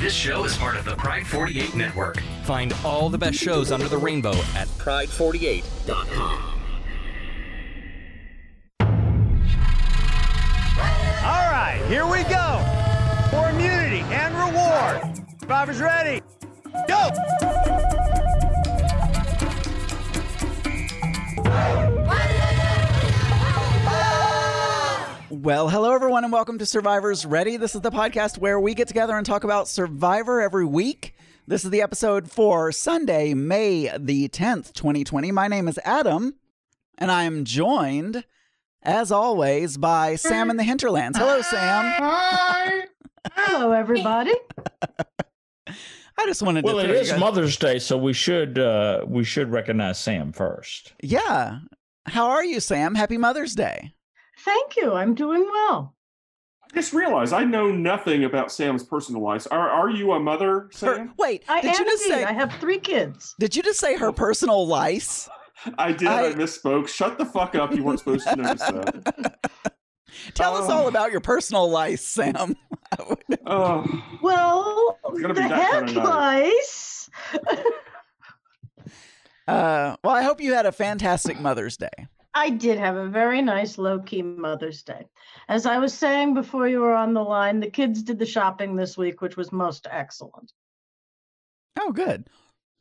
This show is part of the Pride 48 network. Find all the best shows under the rainbow at pride48.com. All right, here we go. For immunity and reward. Survivors ready. Go! Well, hello everyone, and welcome to Survivors Ready. This is the podcast where we get together and talk about Survivor every week. This is the episode for Sunday, May the 10th, 2020. My name is Adam, and I am joined, as always, by Sam in the Hinterlands. Hello, Sam. Hi. Hello, everybody. I just wanted Well, to. it throw you is guys- Mother's Day, so we should uh, we should recognize Sam first. Yeah. How are you, Sam? Happy Mother's Day. Thank you. I'm doing well. I just realized I know nothing about Sam's personal life. Are are you a mother, Her, Sam? wait, I did am you just indeed. say? I have three kids. Did you just say her personal lice? I did. I, I- misspoke. Shut the fuck up. You weren't supposed to notice that. Tell us Oh. all about your personal lice, Sam. Oh, Well, the be head kind of night. lice. Uh, well, I hope you had a fantastic Mother's Day. I did have a very nice low key Mother's Day. As I was saying before you were on the line, the kids did the shopping this week, which was most excellent. Oh, good.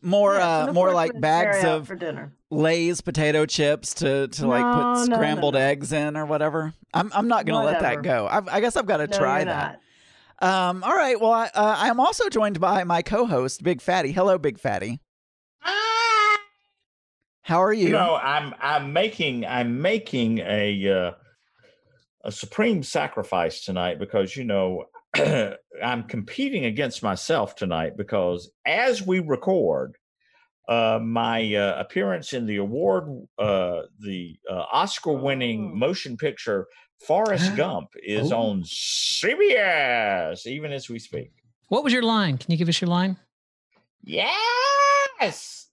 More, Yes, uh, more like bags of for dinner. Lay's potato chips to to like No, no, put no, scrambled no. eggs in or whatever. I'm I'm not gonna let that go. I've, I guess I've got to No, try you're that. not. Um. All right. Well, I, uh, I am also joined by my co-host, Big Fatty. Hello, Big Fatty. How are you? You know, I'm I'm making I'm making a uh, a supreme sacrifice tonight because you know I'm competing against myself tonight because as we record, uh, my uh, appearance in the award, uh, the uh, Oscar-winning Oh. motion picture Forrest Gump is Oh. on CBS even as we speak. What was your line? Can you give us your line? Yes.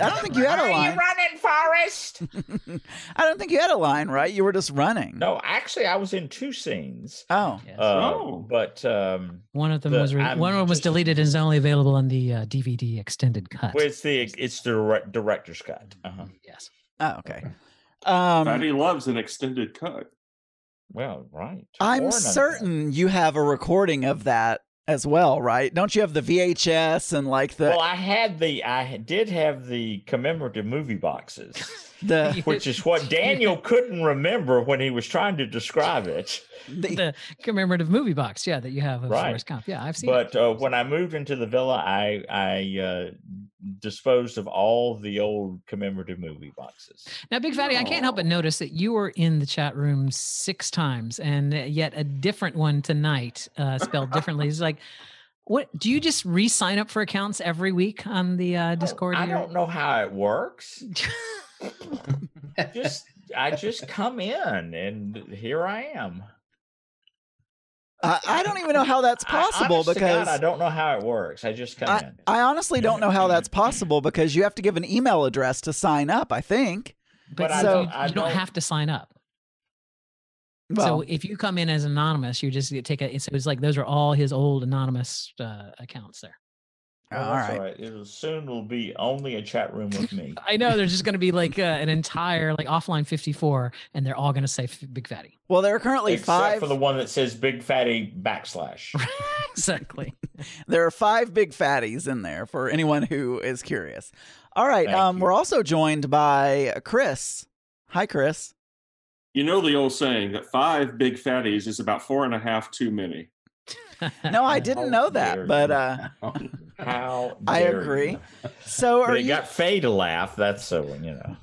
I don't think you had a line. Are you running, Forrest? I don't think you had a line, right? You were just running. No, actually, I was in two scenes. Oh. Yes. Uh, Oh. but um, one of them the- was re- one of them was just- deleted and is only available on the uh, DVD extended cut. well, it's the it's the direct, director's cut. Uh-huh. Yes. Oh. Okay. Um. Fatty loves an extended cut. Well, right. I'm Or none of that. certain you have a recording of that as well, right? Don't you have the VHS and like the Well, I had the I did have the commemorative movie boxes, the, which is what Daniel couldn't remember when he was trying to describe it. the the commemorative movie box, yeah, that you have of Right. Forrest Gump. Yeah, I've seen it. But uh, when I moved into the villa, I I uh, disposed of all the old commemorative movie boxes. Now, Big Fatty, I can't help but notice that you were in the chat room six times, and yet a different one tonight, uh, spelled differently. It's like, what? Do you just re-sign up for accounts every week on the uh, Discord? I here? don't know how it works. just I just come in and here I am. I, I don't even know how that's possible honest to God, because I don't know how it works. I just come I, in. I honestly don't know how that's possible because you have to give an email address to sign up. I think. but but I you- don't- you, don't don't- have to sign up. Well, so if you come in as anonymous, you just take a. So it's like those are all his old anonymous uh, accounts there. Oh, all that's right. It'll soon will be only a chat room with me. I know there's just going to be like uh, an entire like offline 54, and they're all going to say f- Big Fatty. Well, there are currently Except five. for the one that says big fatty backslash. exactly. There are five big fatties in there for anyone who is curious. All right. Thank um, you. we're also joined by Chris. Hi, Chris. You know the old saying that five big fatties is about four and a half too many. No, I didn't know that, but uh, How I agree. you. so But are it you? got Faye to laugh. That's so you know.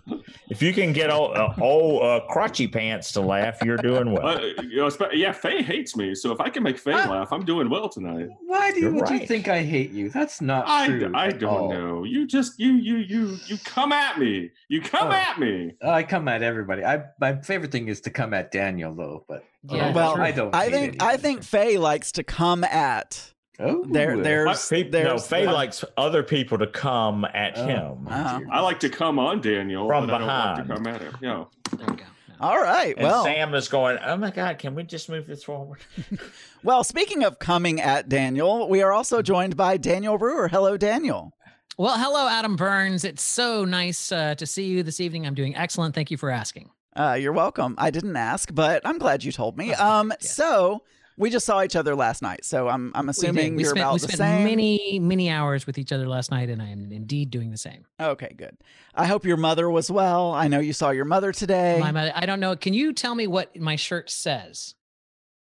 If you can get old, uh, old uh, crotchy pants to laugh, you're doing well. Uh, you know, yeah, Faye hates me, so if I can make Faye Ah. laugh, I'm doing well tonight. Why do you, You're would you think I hate you? That's not I, true. I at don't all. know. You just you you you you come at me. You come Oh. at me. I come at everybody. I my favorite thing is to come at Daniel though, but Yeah, well, I don't. I hate think I think Faye likes to come at. Oh, There, there's, Pe- no, there's. Faye likes other people to come at Oh. him. Uh-huh. I like to come on Daniel, From but I don't like to behind. come at him. Yeah. There we go. All right. And well, Sam is going, oh my God, can we just move this forward? well, speaking of coming at Daniel, we are also joined by Daniel Brewer. Hello, Daniel. Well, hello, Adam Burns. It's so nice uh, to see you this evening. I'm doing excellent. Thank you for asking. Uh, you're welcome. I didn't ask, but I'm glad you told me. Um, yes. so we just saw each other last night, so I'm I'm assuming we you're spent, about we the spent same. many, many hours with each other last night, and I am indeed doing the same. Okay, good. I hope your mother was well. I know you saw your mother today. My, mother- I don't know. Can you tell me what my shirt says?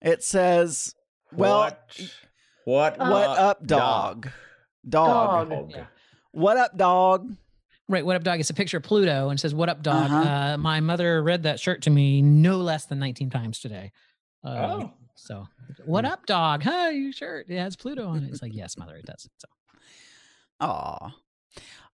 It says, "Well, what? What, what up, dog? Dog. Dog. Yeah. What up, dog? Right, what up, dog? It's a picture of Pluto and says, "What up, dog?" Uh-huh. uh my mother read that shirt to me no less than 19 times today. Uh, Oh. so what up, dog? Huh, your shirt it has Pluto on it. It's like, yes, mother, it does. So Aw.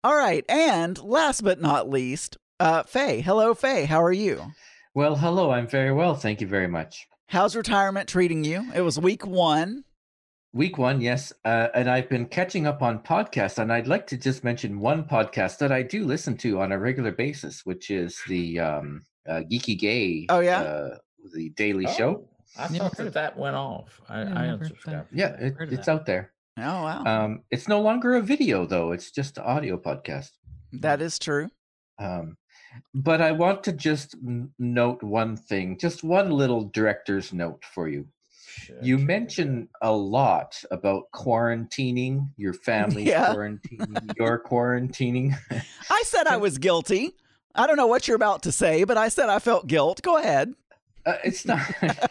All right, and last but not least, uh, Faye. Hello, Faye. How are you? Well, hello. I'm very well. Thank you very much. How's retirement treating you? It was week one. Week one, yes. Uh, and I've been catching up on podcasts. And I'd like to just mention one podcast that I do listen to on a regular basis, which is the um, uh, Geeky Gay. Oh, yeah? Uh, the Daily Show. Oh, I thought that that went off. I, Yeah, I unsubscribed. Yeah, it, it's that. out there. Oh wow, Um, it's no longer a video, though. It's just an audio podcast. that is true. Um, but I want to just note one thing, just one little director's note for you. Shit. You mention a lot about quarantining, your family Yeah. quarantining, your quarantining. I said I was guilty. I don't know what you're about to say, but I said I felt guilt. Go ahead. Uh, it's not.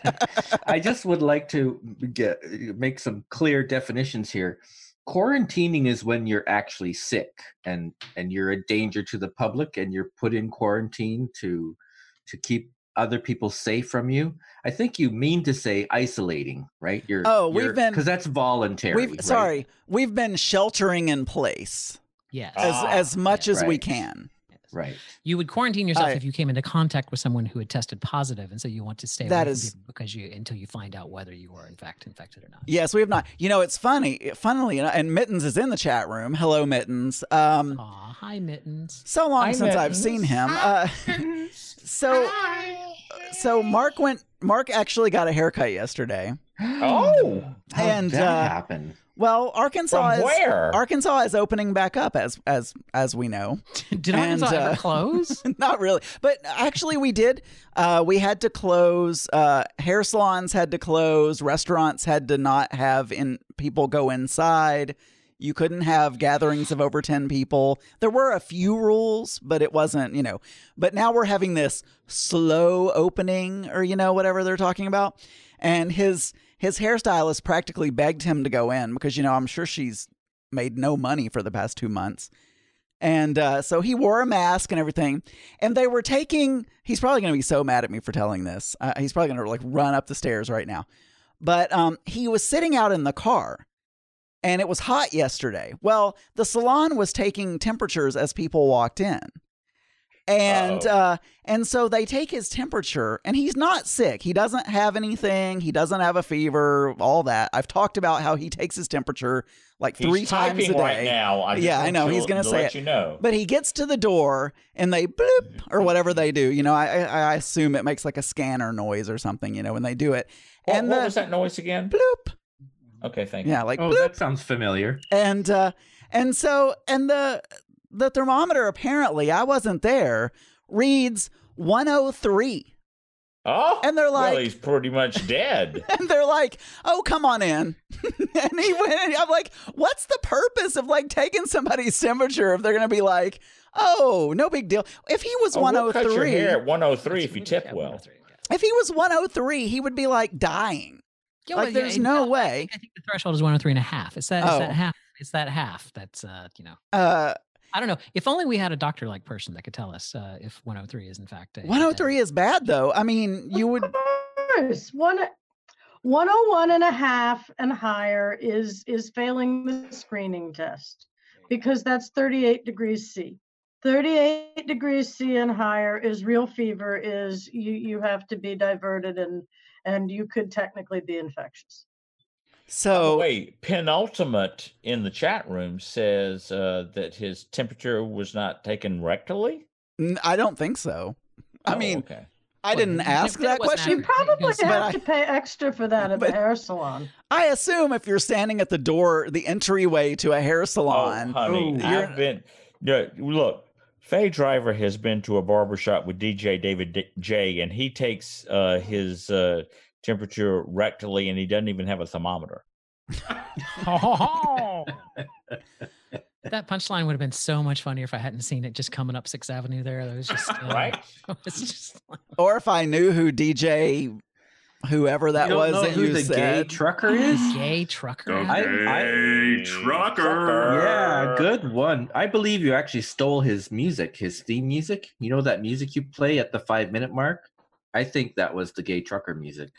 I just would like to get make some clear definitions here. Quarantining is when you're actually sick and and you're a danger to the public and you're put in quarantine to to keep other people safe from you. I think you mean to say isolating, right? You're Oh, we've been- because that's voluntary. We've right? sorry, we've been sheltering in place yes, as Ah, as much as we can. Right. you would quarantine yourself I- if you came into contact with someone who had tested positive, and so you want to stay That away is- from people because you until you find out whether you are in fact infected or not. Yes, we have not. You know, it's funny. Funnily, enough- and Mittens is in the chat room. Hello, Mittens. Um, Aw, hi mittens. so long Hi, since I've seen Mittens. him. Uh, so, so Mark went. Mark actually got a haircut yesterday. Oh, How And, that uh, happen? Well, Arkansas From is where? Arkansas is opening back up as as as we know. Did Arkansas And, ever uh, close? Not really, but actually we did. Uh, we had to close. Uh, hair salons had to close. Restaurants had to not have in people go inside. You couldn't have gatherings of over ten people. There were a few rules, but it wasn't you know. But now we're having this slow opening, or you know whatever they're talking about. And his his hairstylist practically begged him to go in because you know I'm sure she's made no money for the past two months. And uh, so he wore a mask and everything. And they were taking, he's probably going to be so mad at me for telling this. Uh, he's probably going to like run up the stairs right now. But um, he was sitting out in the car and it was hot yesterday. Well, the salon was taking temperatures as people walked in. And Uh-oh. uh, and so they take his temperature, and he's not sick. He doesn't have anything. He doesn't have a fever. All that I've talked about how he takes his temperature like three He's times a typing day. right now. I Yeah, I know. to- He's gonna to say let it. You know. But he gets to the door and they bloop or whatever they do. You know, I I, I assume it makes like a scanner noise or something. You know, when they do it. what, and what the was that noise again? bloop. Okay, thank you. Yeah, like Oh, bloop. that sounds familiar. And uh, and so and the the thermometer apparently I wasn't there reads 103. Oh, And they're well, like- he's pretty much dead. And they're like, "Oh, come on in." and he went. And I'm like, "What's the purpose of like taking somebody's temperature if they're going to be like, oh, no big deal? If he was Oh, we'll cut your 103, hair at 103 if you tip well. if he was 103, he would be like dying. Yeah, Like, well, there's it- no I way. think, I think the threshold is 103 and a half. It's that, it's Oh. that half. It's that half. That's, uh, you know, Uh, I don't know. If only we had a doctor like person that could tell us uh, if 103 is in fact. a- a 103 is bad though. I mean, you would. Of course, one. 101 and a half and higher is is failing the screening test because that's 38 degrees C. 38 degrees C and higher is real fever is you you have to be diverted and and you could technically be infectious. So Oh, wait, penultimate in the chat room says uh, that his temperature was not taken rectally. I don't think so. I Oh, mean, okay. I didn't Well, ask that question. You probably But have I- to pay extra for that at but- the hair salon. I assume if you're standing at the door, the entryway to a hair salon. Oh, honey, Oh. You're- I've been. Yeah, look, Faye Driver has been to a barbershop with DJ David D- J, and he takes uh, his uh, temperature rectally, and he doesn't even have a thermometer. that punchline would have been so much funnier if I hadn't seen it just coming up Sixth Avenue there. That was just uh, Right? It's just like, or if I knew who DJ, whoever that you don't was know that who you the gay trucker is? gay trucker. Okay, I- trucker. Yeah, good one. I believe you actually stole his music, his theme music. You know that music you play at the five minute mark? I think that was the gay trucker music.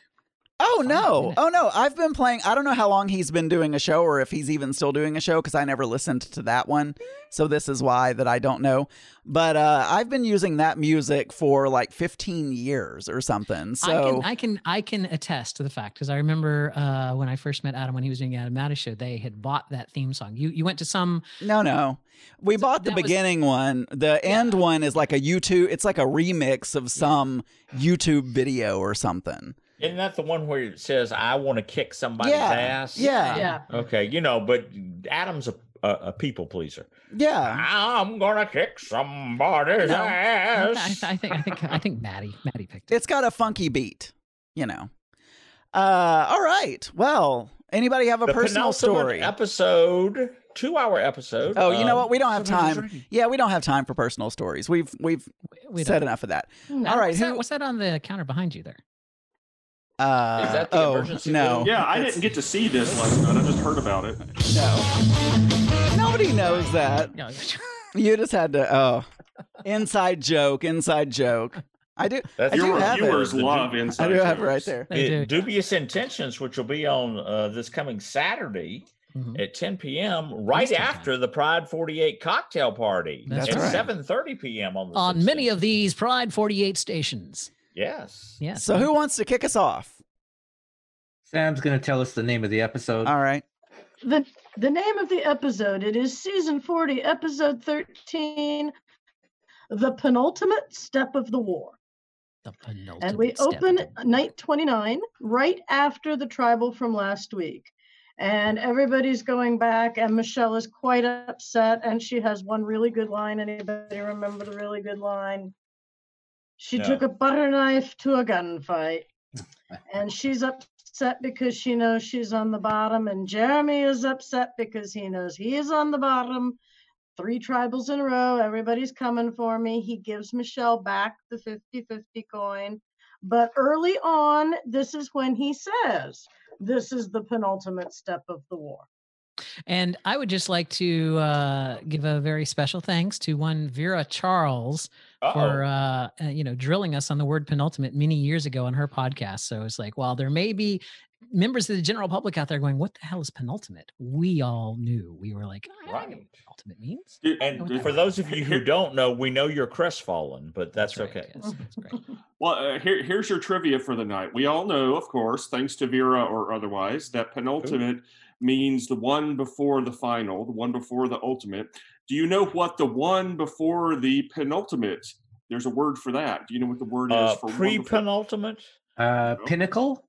Oh no! Oh no! I've been playing. I don't know how long he's been doing a show, or if he's even still doing a show, because I never listened to that one. So this is why that I don't know. But uh, I've been using that music for like 15 years or something. So I can I can I can attest to the fact because I remember uh, when I first met Adam when he was doing Adam Mattis show, they had bought that theme song. You you went to some no, no. We bought the that was- beginning one. The end one is like a YouTube. It's like a remix of some YouTube video or something. Isn't that the one where it says, "I want to kick somebody's Yeah, ass"? yeah. Yeah. Okay, you know, but Adam's a a, a people pleaser. Yeah. I'm gonna kick somebody's No, ass. I, I think I think I think Maddie Maddie picked it. It's got a funky beat, you know. Uh, all right. Well, anybody have a the personal story? episode, two-hour episode. Oh, you know what? We don't have time. Yeah, we don't have time for personal stories. We've we've We said enough of that. No. All right. What's that, Who? what's that on the counter behind you there? Uh, Is that the oh emergency no. room? Yeah, I didn't get to see this last night. I just heard about it. No. Nobody knows that. Yeah. You just had to. Oh, inside joke. Inside joke. I do. That's I do Your have it. viewers The du- love I inside do have it right there. They The do. Dubious Intentions, which will be on uh, this coming Saturday Mhm. at 10 p.m. right Eastern time. after the Pride 48 cocktail party That's at right. 7:30 p.m. on the On many of these Pride 48 stations. Yes. Yes. So who wants to kick us off? Sam's going to tell us the name of the episode. All right. The the name of the episode, it is season 40, episode 13, The Penultimate Step of the War. the penultimate step. And we step open night 29 right after the tribal from last week. And everybody's going back, and Michelle is quite upset. And she has one really good line. Anybody remember the really good line? She No. took a butter knife to a gunfight. and she's upset because she knows she's on the bottom. And Jeremy is upset because he knows he is on the bottom. Three tribals in a row. Everybody's coming for me. He gives Michelle back the 50 50 coin. But early on, this is when he says, This is the penultimate step of the war. And I would just like to uh, give a very special thanks to one Vera Charles for Uh-oh. uh, uh, you know drilling us on the word penultimate many years ago on her podcast. So it's like, while there may be members of the general public out there going, "What the hell is penultimate?" We all knew. We were like, "I know what Right. penultimate means." Dude, And Okay. for those of you who don't know, we know you're crestfallen, but that's, right, okay. yes, that's great. Well, uh, here, here's your trivia for the night. We all know, of course, thanks to Vera or otherwise, that penultimate means the one before the final, the one before the ultimate. Do you know what the one before the penultimate? There's a word for that. Do you know what the word Uh, is for pre-penultimate? Uh, No. Pinnacle?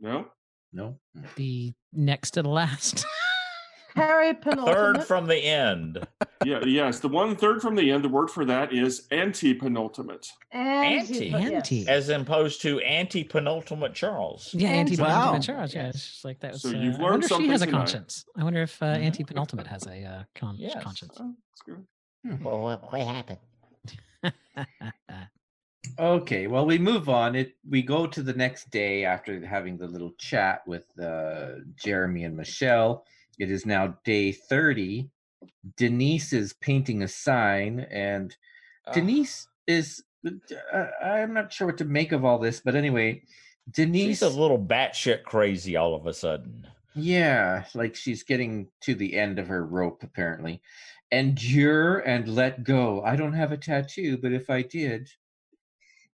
No. No. The next to the last. Harry penultimate. Third from the end. Yeah. Yes. The one third from the end. The word for that is antepenultimate. Anti. Anti. Anti. As opposed to anti penultimate Charles. yeah, And- anti Wow. penultimate charge. Yeah, it's just like that. Was, So uh, you've I learned wonder if she has a tonight. conscience. I wonder if uh, Mhm. anti penultimate has a uh, con- Yes. conscience. Oh, that's good. Well, what, what happened? Okay, well, we move on. It we go to the next day after having the little chat with uh, Jeremy and Michelle. It is now day thirty. Denise is painting a sign, and Uh, Denise is. Uh, I'm not sure what to make of all this, but anyway, Denise. She's a little batshit crazy all of a sudden. Yeah, like she's getting to the end of her rope, apparently. Endure and let go. I don't have a tattoo, but if I did,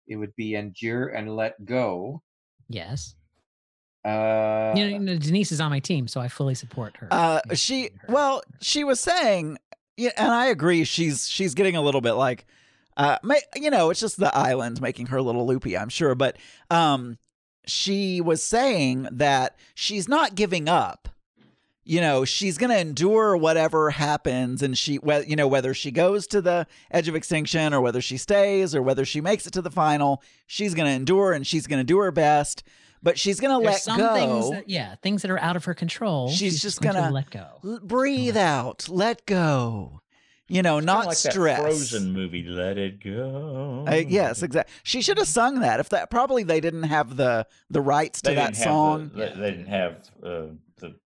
it would be endure and let go. yes. Uh, you, know, you know, Denise is on my team, so I fully support her. Uh, she her- well, she was saying, yeah, and I agree. She's she's getting a little bit like, Uh, may, you know, it's just the island making her a little loopy, I'm sure. But um, she was saying that she's not giving up. You know, she's going to endure whatever happens, and she, you know, whether she goes to the edge of extinction or whether she stays or whether she makes it to the final, she's going to endure and she's going to do her best. But she's going to There's let some go. things that, yeah, things that are out of her control. She's just going gonna to let go. L- breathe out, let go. You know, Kinda not like that stress. Frozen movie, Let It Go. Uh, yes, exactly. She should have sung that. If that probably they didn't have the the rights to They that song, the- they, they didn't have uh, the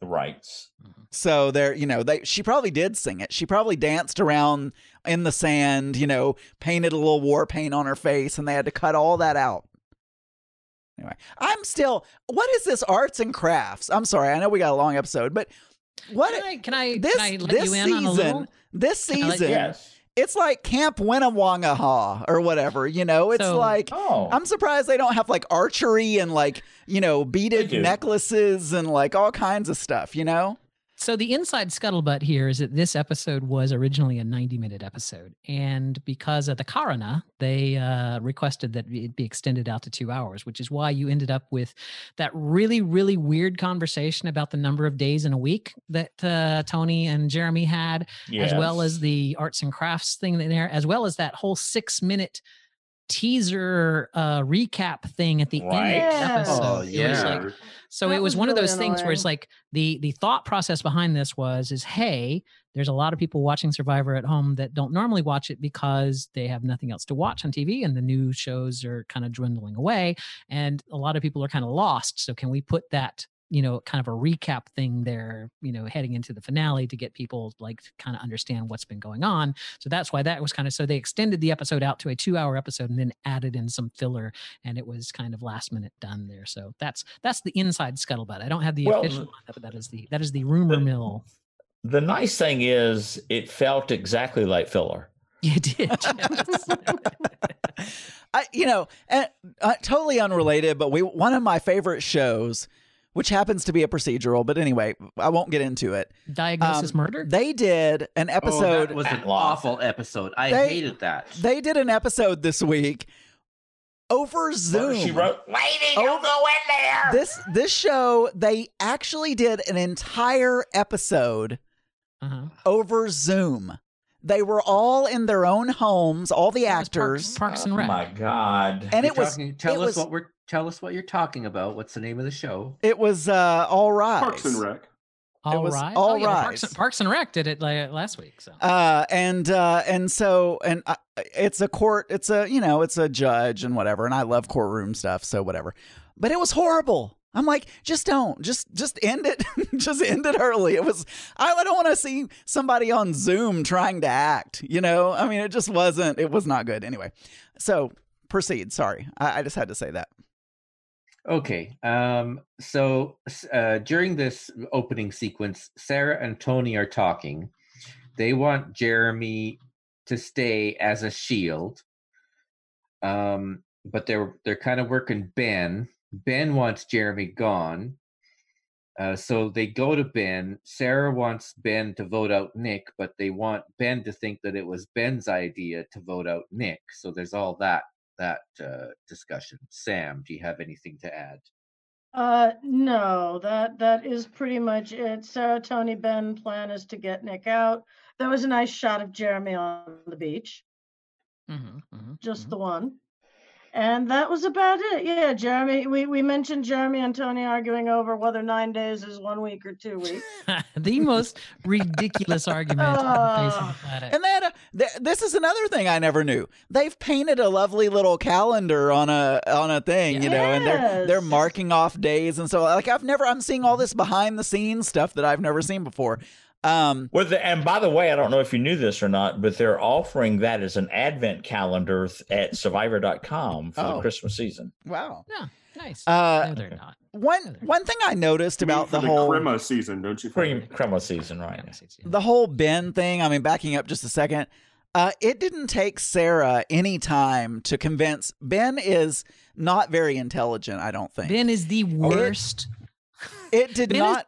the rights. so there, you know, they she probably did sing it. She probably danced around in the sand, you know, painted a little war paint on her face, and they had to cut all that out. Anyway, I'm still. What is this arts and crafts? I'm sorry, I know we got a long episode, but what Can I, can I, this can I let this you in on a season? little? This Can I let season, Yes. it's like Camp Winnewangaha or whatever. You know, it's So- like Oh, I'm surprised they don't have like archery and like you know beaded necklaces and like all kinds of stuff. You know, So the inside scuttlebutt here is that this episode was originally a 90 minute episode, and because of the Corona, they uh, requested that it be extended out to two hours, which is why you ended up with that really, really weird conversation about the number of days in a week that uh, Tony and Jeremy had, as well as the arts and crafts thing in there, as well as that whole six minute teaser uh recap thing at the end of the episode. Oh, It was yeah. like so That it was, was one of really those things where it's like the the thought process behind this was is hey, there's a lot of people watching Survivor at home that don't normally watch it because they have nothing else to watch on TV and the new shows are kind of dwindling away and a lot of people are kind of lost. So can we put that you know, kind of a recap thing there, you know, heading into the finale to get people like to kind of understand what's been going on. So that's why that was kind of so they extended the episode out to a two hour episode and then added in some filler and it was kind of last minute done there. So that's that's the inside scuttlebutt. I don't have the Well, official one, but that is the that is the rumor the- mill. the nice thing is it felt exactly like filler. You did. Yes. I you know, and, uh, totally unrelated, but we one of my favorite shows, which happens to be a procedural, but anyway, I won't get into it. Diagnosis Um, murder? They did an Oh, episode. that was an Outlaw. awful episode. I They- hated that. they did an episode this week over Zoom. She wrote, Lady, Oh, don't go in there. this this show. They actually did an entire episode Uh-huh. over Zoom. They were all in their own homes, all the That was Parks- actors, Parks, and Rec. "Oh my god!" and You're it was talking- tell it us was what we're tell us what you're talking about. What's the name of the show? it was uh, all right. Parks and Rec. All was right. All oh, yeah, well, Parks, Rise. and, Parks and Rec did it like, last week. So uh and uh and so and uh, it's a court it's a you know it's a judge and whatever and i love courtroom stuff so whatever but it was horrible i'm like just don't just just end it just end it early it was i, I don't want to see somebody on zoom trying to act you know i mean it just wasn't it was not good anyway so proceed sorry i, I just had to say that Okay. Um, so uh, during this opening sequence, Sarah and Tony are talking. They want Jeremy to stay as a shield. Um, but they're they're kind of working Ben. Ben wants Jeremy gone. Uh, so they go to Ben. Sarah wants Ben to vote out Nick, but they want Ben to think that it was Ben's idea to vote out Nick. So there's all that that uh, discussion. Sam, do you have anything to add? Uh, no, that that is pretty much it. Sarah, Tony, Ben plan is to get Nick out. There was a nice shot of Jeremy on the beach, Mhm, mhm, just mhm. the one. And that was about it. Yeah, Jeremy, we, we mentioned Jeremy and Tony arguing over whether nine days is one week or two weeks. the most ridiculous argument on the face of the planet. and then uh, th- this is another thing i never knew they've painted a lovely little calendar on a on a thing you know and they're they're marking off days and so like i've never i'm seeing all this behind the scenes stuff that i've never seen before um Well, the, and by the way, I don't know if you knew this or not, but they're offering that as an advent calendar th- at survivor.com for Oh. the Christmas season. wow Yeah, nice. uh no, they're not. one one thing i noticed about for the whole Crema season, don't you? Cream think? crema season, right? Yeah, it's- yeah. the whole Ben thing, I mean, backing up just a second, uh, it didn't take Sarah any time to convince Ben is not very intelligent, I don't think. Ben is the worst. it did Ben not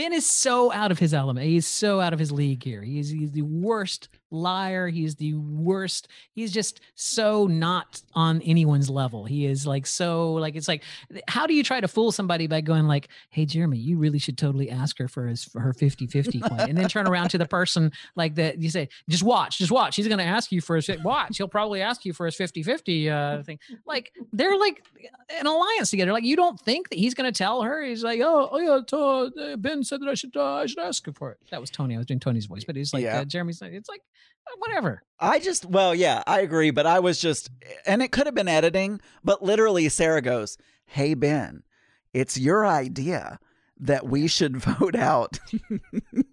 Ben is so out of his element. He's so out of his league here. He's he's the worst liar. He's the worst. He's just so not on anyone's level. He is like so like it's like how do you try to fool somebody by going like, "Hey Jeremy, you really should totally ask her for his for her 50-50 coin." And then turn around to the person like that you say, "Just watch, just watch. He's going to ask you for his watch. He'll probably ask you for his 50-50 uh thing." Like they're like an alliance together. Like you don't think that he's going to tell her. He's like, "Oh, oh yeah, uh, Ben said that I should uh, I should ask him for it." That was Tony. I was doing Tony's voice, but he's like Yeah. uh, Jeremy's like it's like whatever. I just, well, yeah, I agree, but I was just, and it could have been editing, but literally Sarah goes, Hey, Ben, it's your idea that we should vote out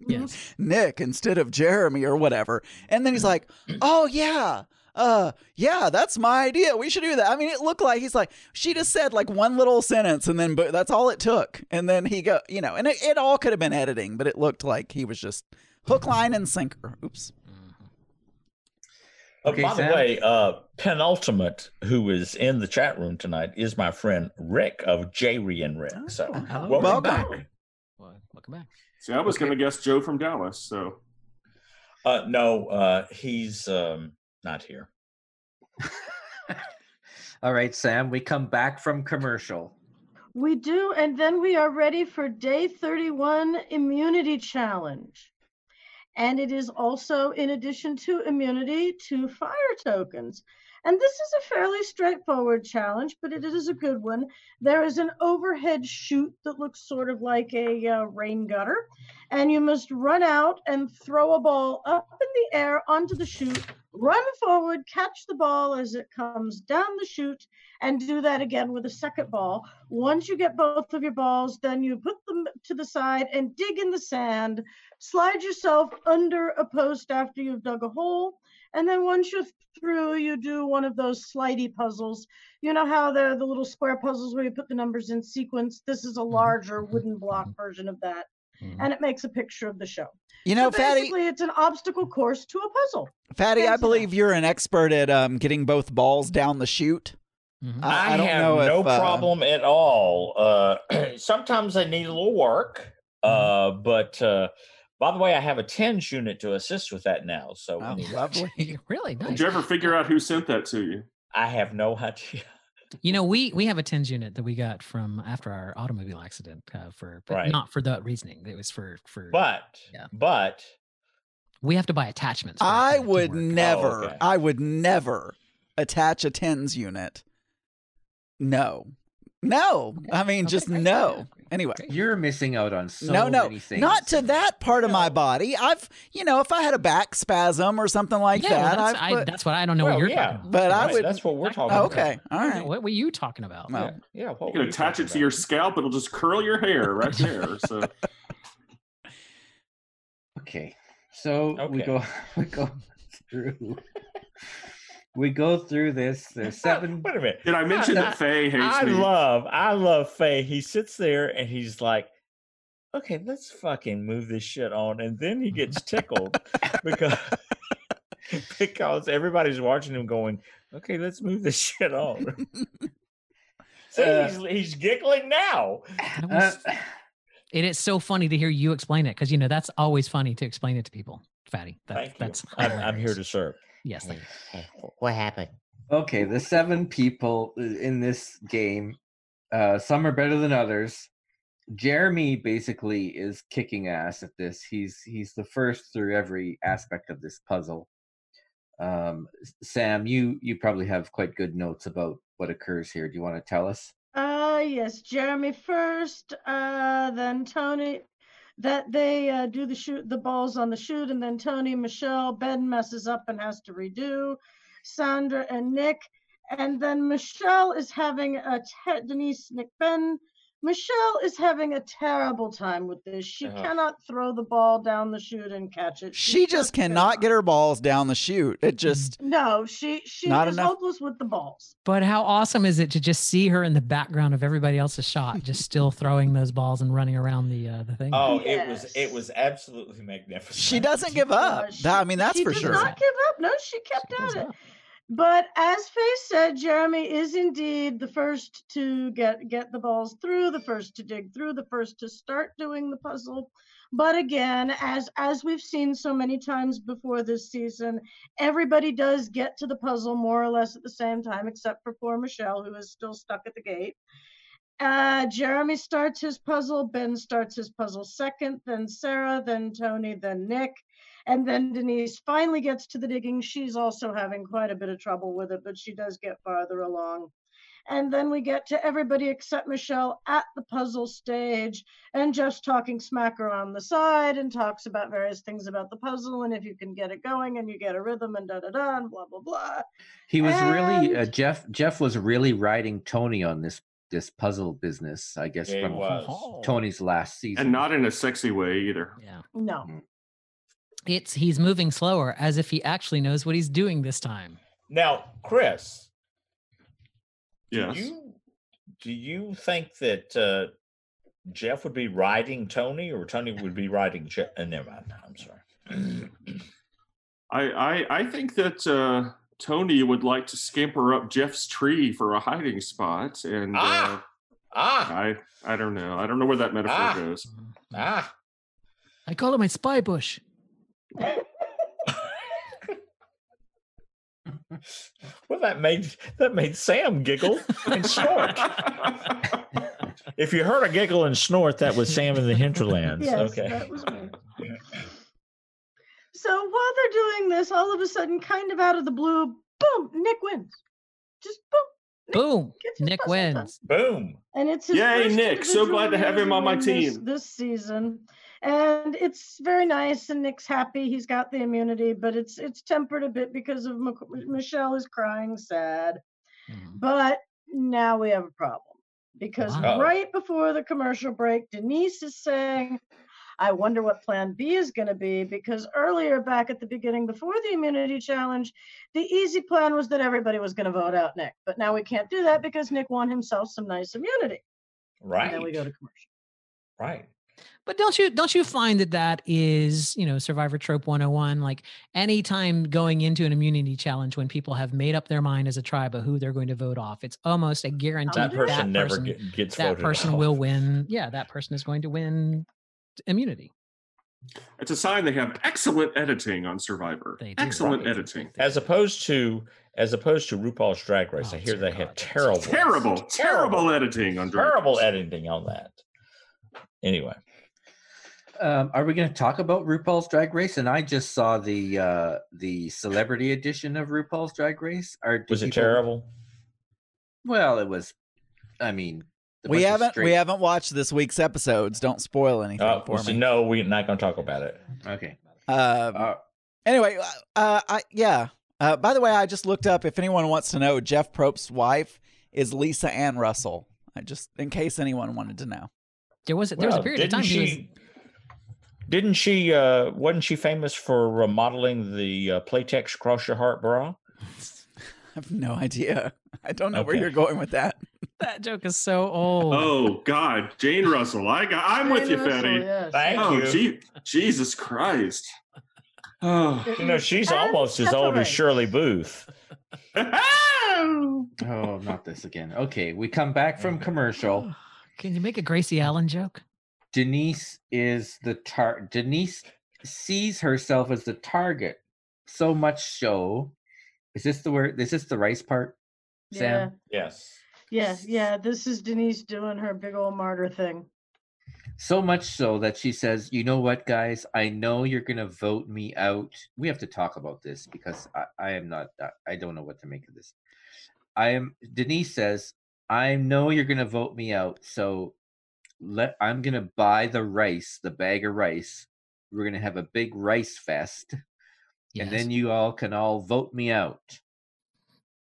Yes. Nick instead of Jeremy or whatever. And then he's like, Oh, yeah. Uh, yeah, that's my idea. We should do that. I mean, it looked like he's like, she just said like one little sentence and then, but that's all it took. And then he go, you know, and it, it all could have been editing, but it looked like he was just hook, line, and sinker. Oops. Okay, by Sam? the way, uh, penultimate who is in the chat room tonight is my friend Rick of Jerry and Rick. So hello. welcome, Welcome. back. Well, welcome back. See, I was going to guess Joe from Dallas. So Uh, no, uh, he's um, not here. All right, Sam, we come back from commercial. We do, and then we are ready for day 31 immunity challenge. And it is also, in addition to immunity, to fire tokens. And this is a fairly straightforward challenge, but it is a good one. There is an overhead chute that looks sort of like a uh, rain gutter, and you must run out and throw a ball up in the air onto the chute, run forward, catch the ball as it comes down the chute, and do that again with a second ball. Once you get both of your balls, then you put them to the side and dig in the sand. Slide yourself under a post after you've dug a hole. And then once you're through, you do one of those slidey puzzles. You know how they're the little square puzzles where you put the numbers in sequence? This is a larger wooden block version of that. And it makes a picture of the show. You know, so Fatty, basically, it's an obstacle course to a puzzle. Fatty, I believe you're an expert at um, getting both balls down the chute. Mhm. I, I, I don't have know no if, uh, problem at all. Uh, sometimes I need a little work, uh, but uh, by the way, I have a tens unit to assist with that now. So Oh, anyway, lovely. really nice. did you ever figure out who sent that to you? I have no idea. You know, we we have a tens unit that we got from after our automobile accident uh, for, but Right. not for that reasoning. It was for for. But Yeah. but we have to buy attachments. I would work. never, okay. I would never attach a tens unit. No, no. I mean, Okay, just great, no. great. Anyway, You're missing out on so no, no, many things. not to that part of my body. I've, you know, if I had a back spasm or something like Yeah, well, that, that's, I've I, that's what I don't know Well, what you're yeah, talking about. but I right, would. That's what we're talking Oh, about. okay, all right. What were you talking about? Well, Yeah, yeah. What You were can attach talking it to your scalp; it'll just curl your hair right there. So Okay, so we go we go through we go through this. There's seven. Wait a minute. did I mention I- that Faye hates I me? love, I love Faye. He sits there and he's like, "Okay, let's fucking move this shit on," and then he gets tickled because because everybody's watching him going, "Okay, let's move this shit on." so Uh, he's, he's giggling now. That Uh, was- it is so funny to hear you explain it because you know that's always funny to explain it to people. Fatty, that, Thank you. that's I'm, I'm here to serve. Yes, Hey, hey, what happened? okay, the seven people in this game. Uh, some are better than others. Jeremy basically is kicking ass at this. He's he's the first through every aspect of this puzzle. Um, Sam, you you probably have quite good notes about what occurs here. Do you want to tell us? Uh, yes, Jeremy first, uh, then Tony. That they uh, do the shoot, the balls on the shoot, and then Tony, Michelle, Ben messes up and has to redo. Sandra and Nick, and then Michelle is having a te- Denise, Nick, Ben. Michelle is having a terrible time with this. She Uh-huh. cannot throw the ball down the chute and catch it. She just cannot get her balls down the chute. It just No, she she Not is enough- hopeless with the balls. But how awesome is it to just see her in the background of everybody else's shot, just still throwing those balls and running around the uh, the thing? Oh, it was it was absolutely magnificent. she doesn't give up. Uh, That- I mean, that's for sure. she for did not give up. No, she kept She at it. up. But as Faye said, Jeremy is indeed the first to get get the balls through, the first to dig through, the first to start doing the puzzle. But again, as as we've seen so many times before this season, everybody does get to the puzzle more or less at the same time, except for poor Michelle, who is still stuck at the gate. Uh, Jeremy starts his puzzle, Ben starts his puzzle second, then Sarah, then Tony, then Nick. And then Denise finally gets to the digging. She's also having quite a bit of trouble with it, but she does get farther along. And then we get to everybody except Michelle at the puzzle stage and just talking smacker on the side and talks about various things about the puzzle and if you can get it going and you get a rhythm and da da da and blah blah blah. He was really uh, Jeff. Jeff was really riding Tony on this this puzzle business. I guess He from was. Tony's last season. and not in a sexy way either. Yeah. No. It's he's moving slower as if he actually knows what he's doing this time. Now, Chris, Yes. do you do you think that uh, Jeff would be riding Tony, or Tony would be riding Jeff? Uh, never mind. I'm sorry. I, I I think that uh, Tony would like to scamper up Jeff's tree for a hiding spot, and Ah! Ah, uh, I I don't know. I don't know where that metaphor Ah. goes. ah. I call it my spy bush. Well, that made that made Sam giggle and snort. if you heard a giggle and snort, that was Sam in the hinterlands. Yes, okay. that was me. So while they're doing this, all of a sudden, kind of out of the blue, boom, Nick wins. Just boom. Boom. Nick puzzle done. wins. Boom. And it's his Yay, Nick. So glad to have him on my win this- team. This season. And it's very nice, and Nick's happy. He's got the immunity, but it's it's tempered a bit because of Mc- Michelle is crying sad. Mhm. But now we have a problem because Wow. right before the commercial break, Denise is saying, I wonder what plan B is going to be because earlier back at the beginning, before the immunity challenge, the easy plan was that everybody was going to vote out Nick. But now we can't do that because Nick won himself some nice immunity. Right. And then we go to commercial. Right. But don't you don't you find that that is you know Survivor trope 101? Like anytime going into an immunity challenge when people have made up their mind as a tribe of who they're going to vote off, it's almost a guarantee That person that never person, get, gets that voted person off. will win. Yeah, that person is going to win immunity. It's a sign they have excellent editing on Survivor. They do, excellent right. editing. as opposed to as opposed to RuPaul's Drag Race. Oh, I hear dear they have God. terrible, Terrible, terrible editing on Drag terrible Race. editing on that. Anyway, Um, are we going to talk about RuPaul's Drag Race? And I just saw the uh, the celebrity edition of RuPaul's Drag Race. Or do was it people- terrible? Well, it was. I mean, We haven't we haven't watched this week's episodes. Don't spoil anything Oh, for so me. no, we're not going to talk about it. Okay. Um, Uh, Anyway, uh, uh, I yeah. Uh, by the way, I just looked up. If anyone wants to know, Jeff Probst's wife is Lisa Ann Russell. I just in case anyone wanted to know. There was there was a period of didn't time he was she? Didn't she? Uh, wasn't she famous for remodeling the uh, Playtex Cross Your Heart bra? I have no idea. I don't know where you're going with that. that joke is so old. Oh God, Jane Russell. I got. I'm with you, Jane Russell, Fetty. yes. Thank Oh, you. gee, Jesus Christ. Oh. You know, she's And almost as old as. Shirley Booth. oh, not this again. Okay, we come back from commercial. Can you make a Gracie Allen joke? Denise is the tar. Denise sees herself as the target. So much so. Is this the word? Is this the rice part? Yeah. Sam? Yes. Yeah, yeah. This is Denise doing her big old martyr thing. So much so that she says, "You know what, guys? I know you're gonna vote me out. We have to talk about this because I, I am not. I- I don't know what to make of this. I am." Denise says, "I know you're gonna vote me out, so let I'm gonna buy the rice, the bag of rice. We're gonna have a big rice fest, and then you all can all vote me out."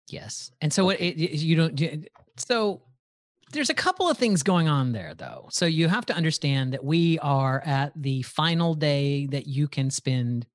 Yes. And so what it, you don't so there's a couple of things going on there though. So you have to understand that we are at the final day that you can spend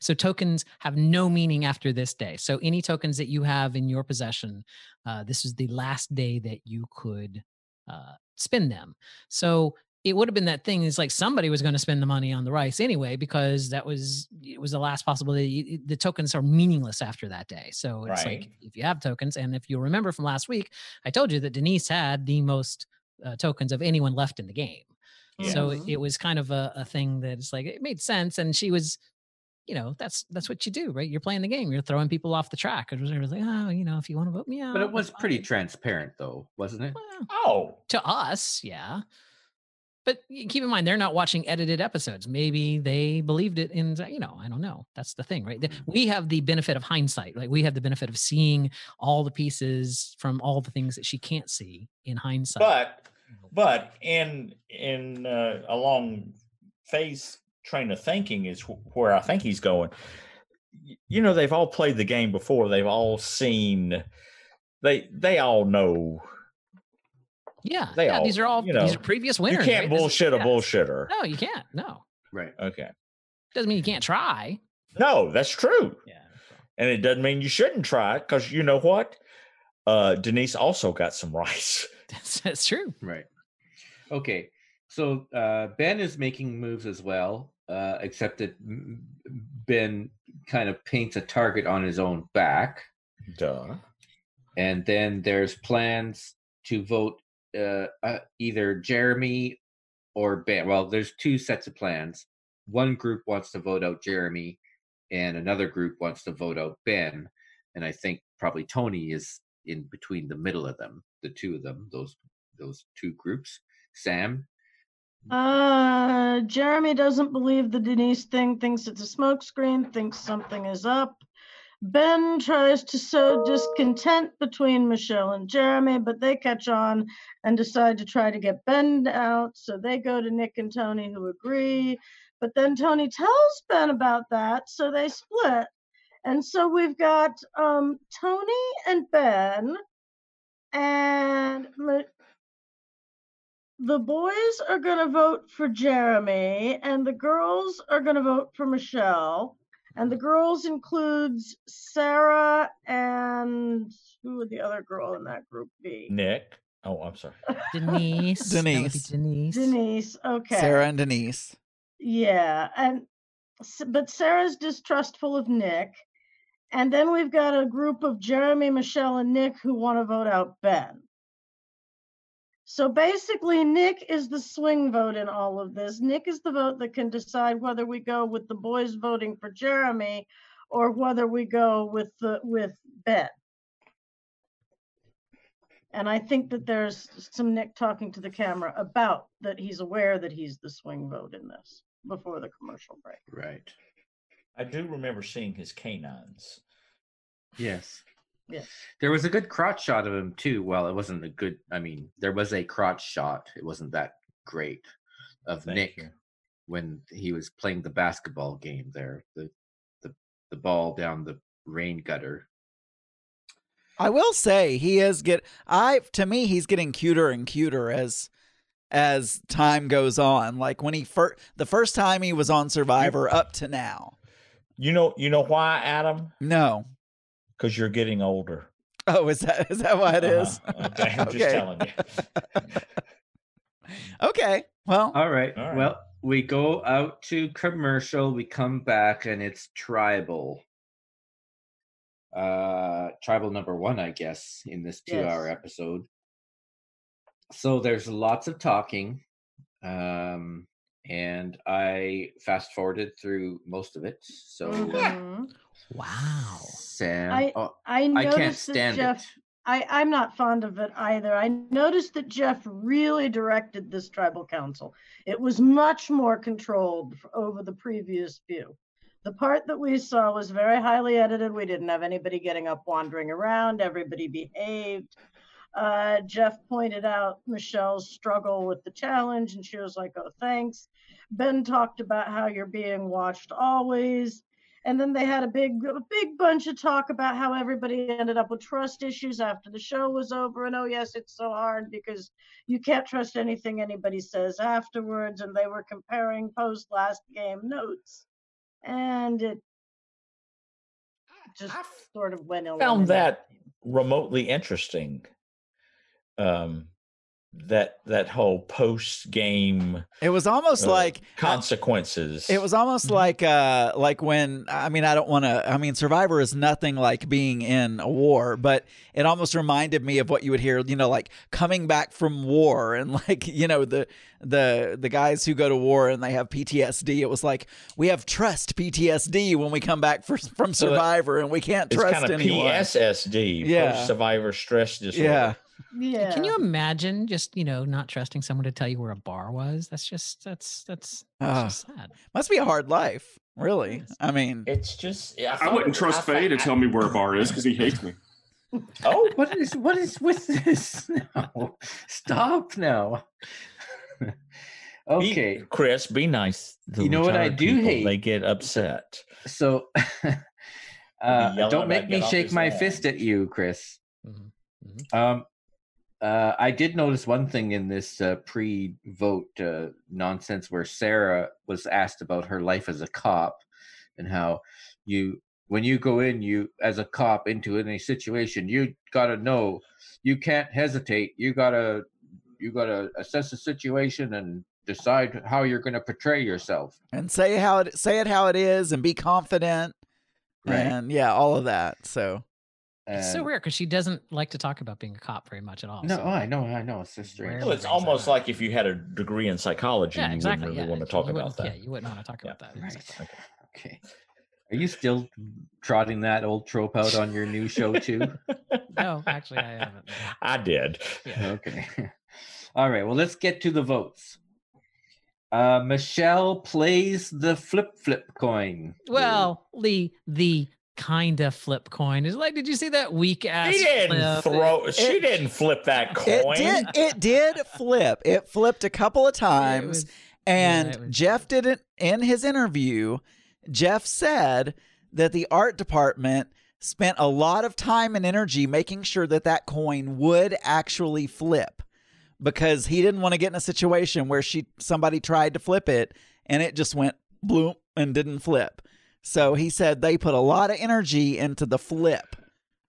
so tokens have no meaning after this day. So any tokens that you have in your possession, uh, this is the last day that you could uh, spend them. So it would have been that thing is like somebody was going to spend the money on the rice anyway because that was it was the last possibility the tokens are meaningless after that day so it's Right. like if you have tokens and if you remember from last week i told you that denise had the most uh, tokens of anyone left in the game so it, it was kind of a, a thing that it's like it made sense and she was you know that's that's what you do right you're playing the game you're throwing people off the track it was it was like oh you know if you want to vote me out But it was pretty fine." transparent, though, wasn't it? Well, Oh, to us, yeah. But keep in mind, they're not watching edited episodes. Maybe they believed it in, you know, I don't know. That's the thing, right? We have the benefit of hindsight. Like we have the benefit of seeing all the pieces from all the things that she can't see in hindsight. but but in in uh, along phase train of thinking is wh- where I think he's going. You know, they've all played the game before. They've all seen. They they all know. yeah, they yeah, all, these are all you these are previous winners. You can't right? This is- bullshit a yeah. bullshitter. No, you can't. No, Right. Okay. doesn't mean you can't try. No, that's true. Yeah. And it doesn't mean you shouldn't try because you know what? Uh, Denise also got some rice. That's, that's true. Right. Okay. So uh, Ben is making moves as well, uh, except that Ben kind of paints a target on his own back. Duh. And then there's plans to vote uh, uh, either Jeremy or Ben. Well, there's two sets of plans. One group wants to vote out Jeremy, and another group wants to vote out Ben. And I think probably Tony is in between the middle of them, the two of them, those those two groups. Sam, Uh, Jeremy doesn't believe the Denise thing, thinks it's a smokescreen, thinks something is up. Ben tries to sow discontent between Michelle and Jeremy, but they catch on and decide to try to get Ben out. So they go to Nick and Tony, who agree. But then Tony tells Ben about that, so they split. And so we've got um, Tony and Ben, and the boys are going to vote for Jeremy, and the girls are going to vote for Michelle. And the girls includes Sarah and who would the other girl in that group be? Nick. Oh, I'm sorry. Denise. that would be Denise. Denise. Denise. Okay. Sarah and Denise. Yeah, and but Sarah's distrustful of Nick. And then we've got a group of Jeremy, Michelle, and Nick who want to vote out Ben. So basically, Nick is the swing vote in all of this. Nick is the vote that can decide whether we go with the boys voting for Jeremy or whether we go with the with Ben. And I think that there's some Nick talking to the camera about that he's aware that he's the swing vote in this before the commercial break. right? I do remember seeing his canines. Yes. Yes. There was a good crotch shot of him too. Well, it wasn't a good. I mean, there was a crotch shot. It wasn't that great of Thank Nick you. when he was playing the basketball game there. The the the ball down the rain gutter. I will say he is get I to me he's getting cuter and cuter as as time goes on. Like when he first the first time he was on Survivor up to now. You know, you know why, Adam? No. Because you're getting older. Oh, is that is that why it is? Uh-huh. Okay, I'm just telling you. okay. Well, All right. All right. Well, we go out to commercial. We come back and it's tribal. Uh, tribal number one, I guess, in this two-hour Yes. episode. So there's lots of talking, um, and I fast forwarded through most of it. So Mhm. Wow. Sam, I- oh, I I noticed can't that stand Jeff. it. I, I'm not fond of it either. I noticed that Jeff really directed this tribal council. It was much more controlled over the previous few. The part that we saw was very highly edited. We didn't have anybody getting up wandering around. Everybody behaved. Uh, Jeff pointed out Michelle's struggle with the challenge, and she was like, oh, thanks. Ben talked about how you're being watched always. And then they had a big, a big bunch of talk about how everybody ended up with trust issues after the show was over. And oh, yes, it's so hard because you can't trust anything anybody says afterwards. And they were comparing post last game notes. And it just sort of went found that remotely interesting. Um, that that whole post game It was almost uh, like consequences. It was almost like uh like when I mean I don't want to I mean Survivor is nothing like being in a war, but it almost reminded me of what you would hear, you know, like coming back from war and like, you know, the the the guys who go to war and they have PTSD. It was like we have trust PTSD when we come back for, from So that- Survivor and we can't it's trust kind of anyone. PSSD, Yeah. post survivor stress disorder. Yeah. Yeah. Can you imagine just you know not trusting someone to tell you where a bar was? That's just that's that's, that's just sad. Must be a hard life, really. I mean, It's just I, I wouldn't trust I Faye to thought- tell me where a bar is because he hates me. Oh, What is what is with this now? Stop now. be- okay, Chris, be nice. to You know what I do people. hate? They get upset. so uh, don't make me shake my lawn. fist at you, Chris. Mhm, Um, uh, I did notice one thing in this uh, pre-vote uh, nonsense where Sarah was asked about her life as a cop and how you, when you go in, you as a cop into any situation, you gotta know, you can't hesitate. You gotta, you gotta assess the situation and decide how you're gonna portray yourself. and say how it say it how it is and be confident Right. and yeah, all of that. So It's so And- rare because she doesn't like to talk about being a cop very much at all. No, so- I know, I know. It's so strange. Well, it's almost up. like if you had a degree in psychology, yeah, you exactly. wouldn't really yeah, want to you talk about that. Yeah, you wouldn't want to talk Yeah. about that. Right. exactly. Okay. Are you still trotting that old trope out on your new show too? No, actually, I haven't. I did. Yeah. Okay. All right. Well, let's get to the votes. Uh, Michelle plays the flip flip coin. Well, the the kind of flip coin is like. Did you see that weak ass? She didn't flip? throw. she it- didn't flip that it coin. did it did flip. It flipped a couple of times. was- and it was- Jeff didn't in his interview, Jeff said that the art department spent a lot of time and energy making sure that that coin would actually flip because he didn't want to get in a situation where she somebody tried to flip it and it just went bloom and didn't flip. So he said they put a lot of energy into the flip.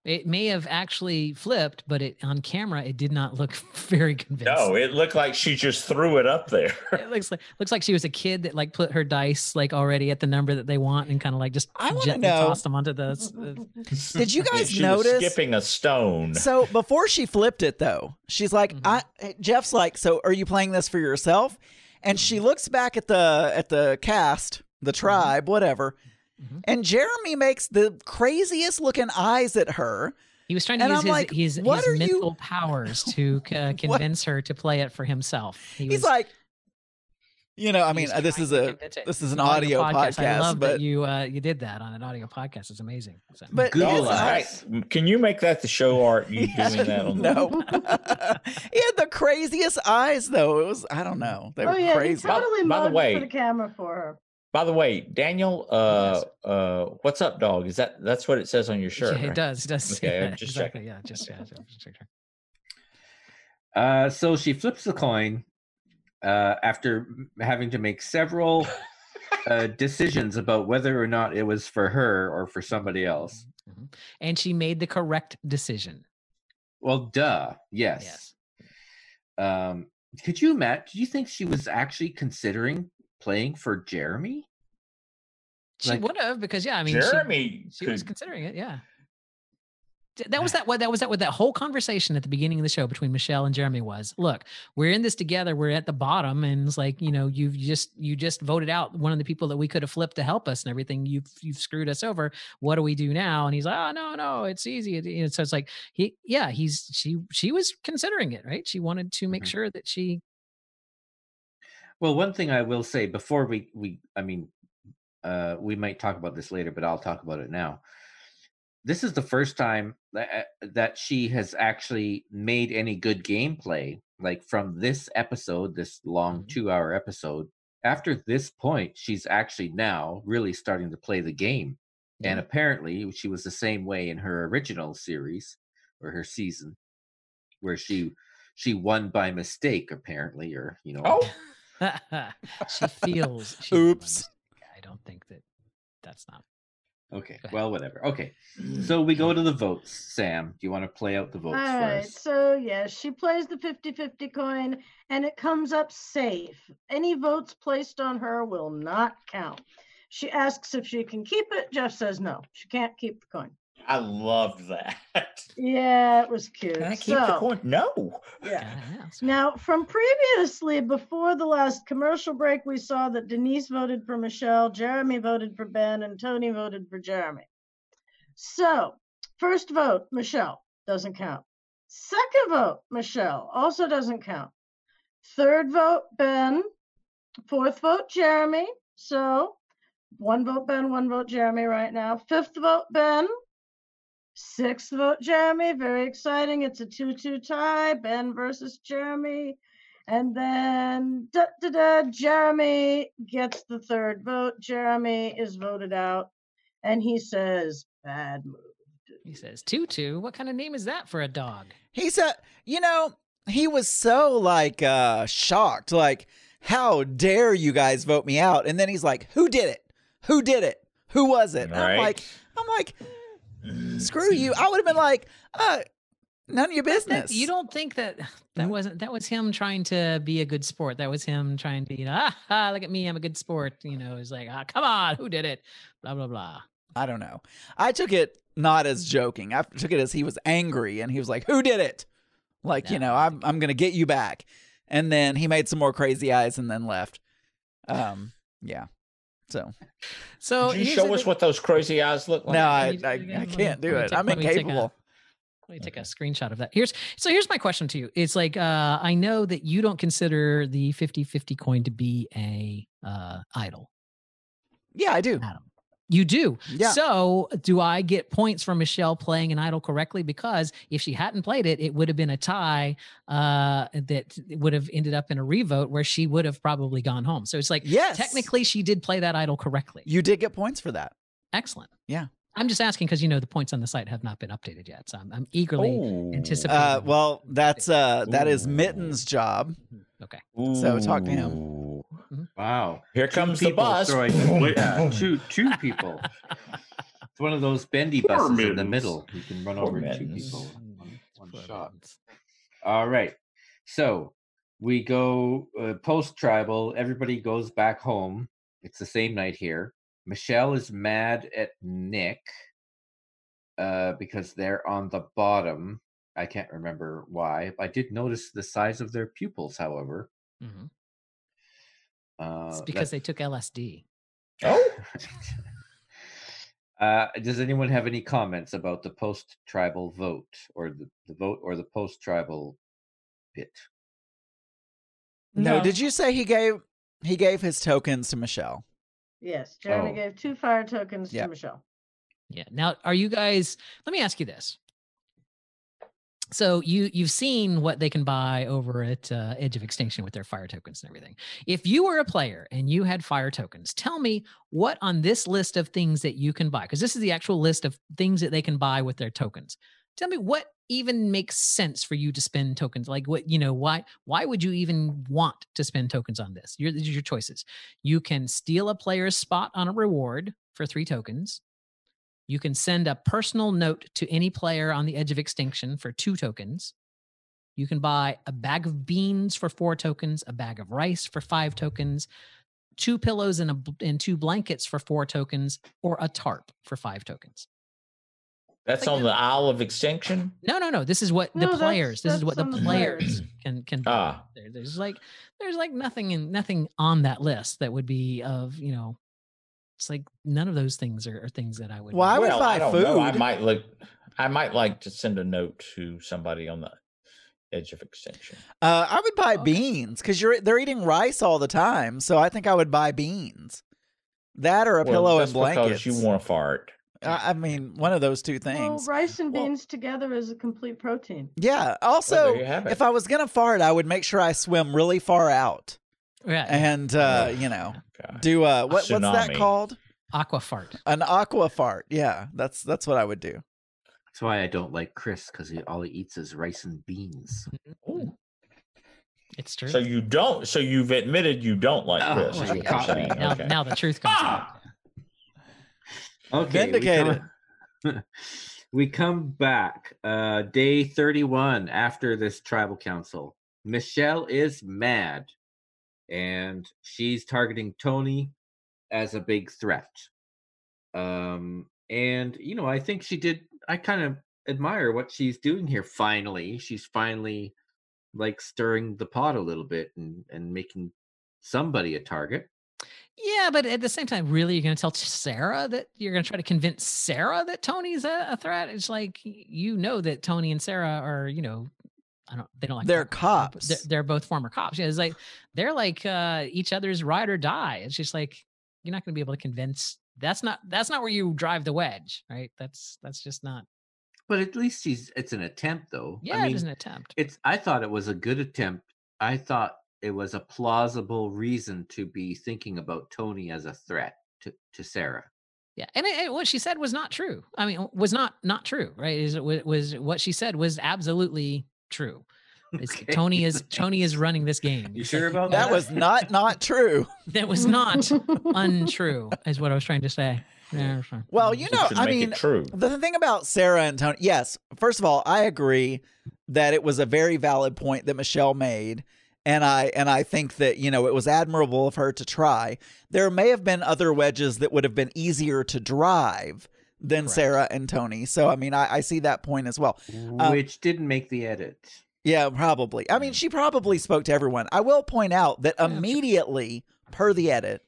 It may have actually flipped, but it on camera it did not look very convincing. no, it looked like she just threw it up there. it looks like looks like she was a kid that like put her dice like already at the number that they want and kind of like just I wanna gently know- tossed them onto the. uh, Did you guys she was notice skipping a stone? So before she flipped it, though, she's like, Mhm. "I." Jeff's like, "So are you playing this for yourself?" And she looks back at the at the cast, the tribe, whatever, Mhm. and Jeremy makes the craziest looking eyes at her. He was trying to And use I'm his, like, his, his are you- mental powers to uh, convince her to play it for himself. He He's was- like, you know, I mean, this is a this is an An audio podcast, I love but that you uh, you did that on an audio podcast. It's amazing. So- but Google eyes. eyes- Can you make that the show art? You doing that on no, he had the craziest eyes though. It was I don't know, they oh were yeah, crazy. he totally By- by the way- for the camera for her. By the way, Daniel, uh, uh, what's up, dog? Is that that's what it says on your shirt? yeah, it right? does. It does. Okay, yeah, I'm just exactly. Yeah, just yeah. just check her. Uh, so she flips the coin uh, after having to make several uh, decisions about whether or not it was for her or for somebody else. Mhm. And she made the correct decision. Well, duh. Yes. Yes. Um, could you imagine? Do you think she was actually considering playing for Jeremy? She Like- would have because yeah, I mean, Jeremy she, was could- considering it. Yeah. That was that. What that was that. What that whole conversation at the beginning of the show between Michelle and Jeremy was. Look, we're in this together. We're at the bottom, and it's like you know, you've just you just voted out one of the people that we could have flipped to help us and everything. You've you've screwed us over. What do we do now? And he's like, oh no, no, it's easy. You know, so it's like he, yeah, he's she she was considering it, right? She wanted to make Mhm. sure that she Well, one thing I will say before we we I mean, uh, we might talk about this later, but I'll talk about it now. This is the first time that uh, that she has actually made any good gameplay, like from this episode, this long Mhm. two-hour episode. After this point, she's actually now really starting to play the game, and apparently, she was the same way in her original series or her season, where she she won by mistake, apparently, or you know, Oh, she feels. She won Oops. Mistake. I don't think that that's not. Okay. Well, whatever. Okay. Mm. So we go to the votes. Sam, do you want to play out the All votes for us? So, yeah, she plays the 50 50 coin and it comes up safe. Any votes placed on her will not count. She asks if she can keep it. Jeff says no, she can't keep the coin. I loved that. Yeah, it was cute. Can I keep the So, coin? No. Yeah. Now, from previously, before the last commercial break, we saw that Denise voted for Michelle, Jeremy voted for Ben, and Tony voted for Jeremy. So, first vote, Michelle, doesn't count. Second vote, Michelle, also doesn't count. Third vote, Ben. Fourth vote, Jeremy. So, one vote, Ben, one vote, Jeremy right now. Fifth vote, Ben. Sixth vote, Jeremy. Very exciting. It's a 2 2 tie. Ben versus Jeremy. And then da, da, da, Jeremy gets the third vote. Jeremy is voted out. And he says, bad move. He says, Tutu, what kind of name is that for a dog? He said, you know, he was so like uh shocked, like, how dare you guys vote me out? And then he's like, Who did it? Who did it? Who was it? And I'm like, I'm like, screw you. I would have been like, uh, none of your business. you don't think that that wasn't that was him trying to be a good sport. That was him trying to, you know, ah, ah look at me, I'm a good sport. You know, it's like, ah, come on, who did it? Blah blah blah. I don't know. I took it not as joking. I took it as he was angry and he was like, Who did it? Like, you know, I'm I'm gonna get you back. And then he made some more crazy eyes and then left. Um, yeah. So So Did you show us thing- what those crazy eyes look like? no, I, I, I can't do it. take- I'm let me a- incapable. Let me take a screenshot of that. Here's so here's my question to you. It's like uh I know that you don't consider the 50-50 coin to be a uh idol. Yeah, I do. Adam. You do. Yeah. So do I get points for Michelle playing an idol correctly? Because if she hadn't played it, it would have been a tie uh, that would have ended up in a revote where she would have probably gone home. So it's like, Yes. technically, she did play that idol correctly. You did get points for that. Excellent. Yeah. I'm just asking because you know the points on the site have not been updated yet. So I'm, I'm eagerly Ooh. anticipating. Uh, well, that's uh that is Mitten's job. okay. So talk to him. Ooh. Wow. Here Two comes the bus. throwing- yeah, two two people. It's one of those bendy Poor buses in the middle. You can run Poor over two people one, one shot. mittens. All right. So we go uh, post tribal. Everybody goes back home. It's the same night here. Michelle is mad at Nick uh, because they're on the bottom. I can't remember why. I did notice the size of their pupils, however. Mhm. Uh, It's that- because they took LSD. Oh, uh, does anyone have any comments about the post tribal vote or the, the vote or the post tribal bit? No. No. did you say he gave he gave his tokens to Michelle? Yes, Jeremy Oh. gave two fire tokens Yeah. to Michelle. Yeah. Now, are you guys? Let me ask you this. So you you've seen what they can buy over at uh, Edge of Extinction with their fire tokens and everything. If you were a player and you had fire tokens, tell me what on this list of things that you can buy, because this is the actual list of things that they can buy with their tokens. Tell me what even makes sense for you to spend tokens. Like what you know why why would you even want to spend tokens on this? Your your choices. You can steal a player's spot on a reward for three tokens. You can send a personal note to any player on the edge of extinction for two tokens. You can buy a bag of beans for four tokens, a bag of rice for five tokens, two pillows and, a, and two blankets for four tokens, or a tarp for five tokens. That's on the Isle of Extinction. No, no, no. This is what No, the that's- players. This is what the that's the players players. can can. Ah. There, there's like there's like nothing in nothing on that list that would be of you know. It's like none of those things are, are things that I would. Well, I would well, buy I don't know. I might like. I might like to send a note to somebody on the edge of extinction. Uh, I would buy Okay. beans because you're they're eating rice all the time, so I think I would buy beans. That or a Well, pillow that's and blankets. Because you want to fart. I, I mean, one of those two Well, things. rice and Well- beans together is a complete protein. yeah. Also, there you have it. if I was gonna fart, I would make sure I swim really far out Yeah, and uh, Ugh, you know God. do uh, what what's that called? aqua fart. An aqua fart. Yeah, that's that's what I would do. That's why I don't like Chris because he, all he eats is rice and beans. Ooh. It's true. So you don't. So you've admitted you don't like Oh, well, what you you're caught me. saying. now, Okay. now the truth comes out. Okay, Vindicated. We come, we come back uh day 31 after this tribal council. Michelle is mad and she's targeting Tony as a big threat. Um and you know, I think she did I kind of admire what she's doing here finally. She's finally like stirring the pot a little bit and and making somebody a target. Yeah, but at the same time, really, you're going to tell Sarah that you're going to try to convince Sarah that Tony's a, a threat. It's like you know that Tony and Sarah are, you know, I don't. They don't like. They're talking about it, but cops. They're, they're both former cops. Yeah, it's like they're like uh, each other's ride or die. It's just like you're not going to be able to convince. That's not. That's not where you drive the wedge, right? That's that's just not. But at least he's. It's an attempt though. Yeah, I mean, it is an attempt. It's I thought it was a good attempt. I thought it was a plausible reason to be thinking about Tony as a threat to, to Sarah. Yeah, and it, it- what she said was not true. I mean, was not not true, right? Is it was what she said was absolutely true. It's, Okay. Tony is Tony is running this game. You sure about That that? was not not true. that was not untrue, is what I was trying to say. Yeah. Well, you You know, I mean, true. the thing about Sarah and Tony, yes, first of all, I agree that it was a very valid point that Michelle made. And I and I think that, you know, it was admirable of her to try. There may have been other wedges that would have been easier to drive than. Sarah and Tony. So I mean I, I see that point as well. Um, Which didn't make the edit. Yeah, probably. I mean, she probably spoke to everyone. I will point out that immediately, per the edit,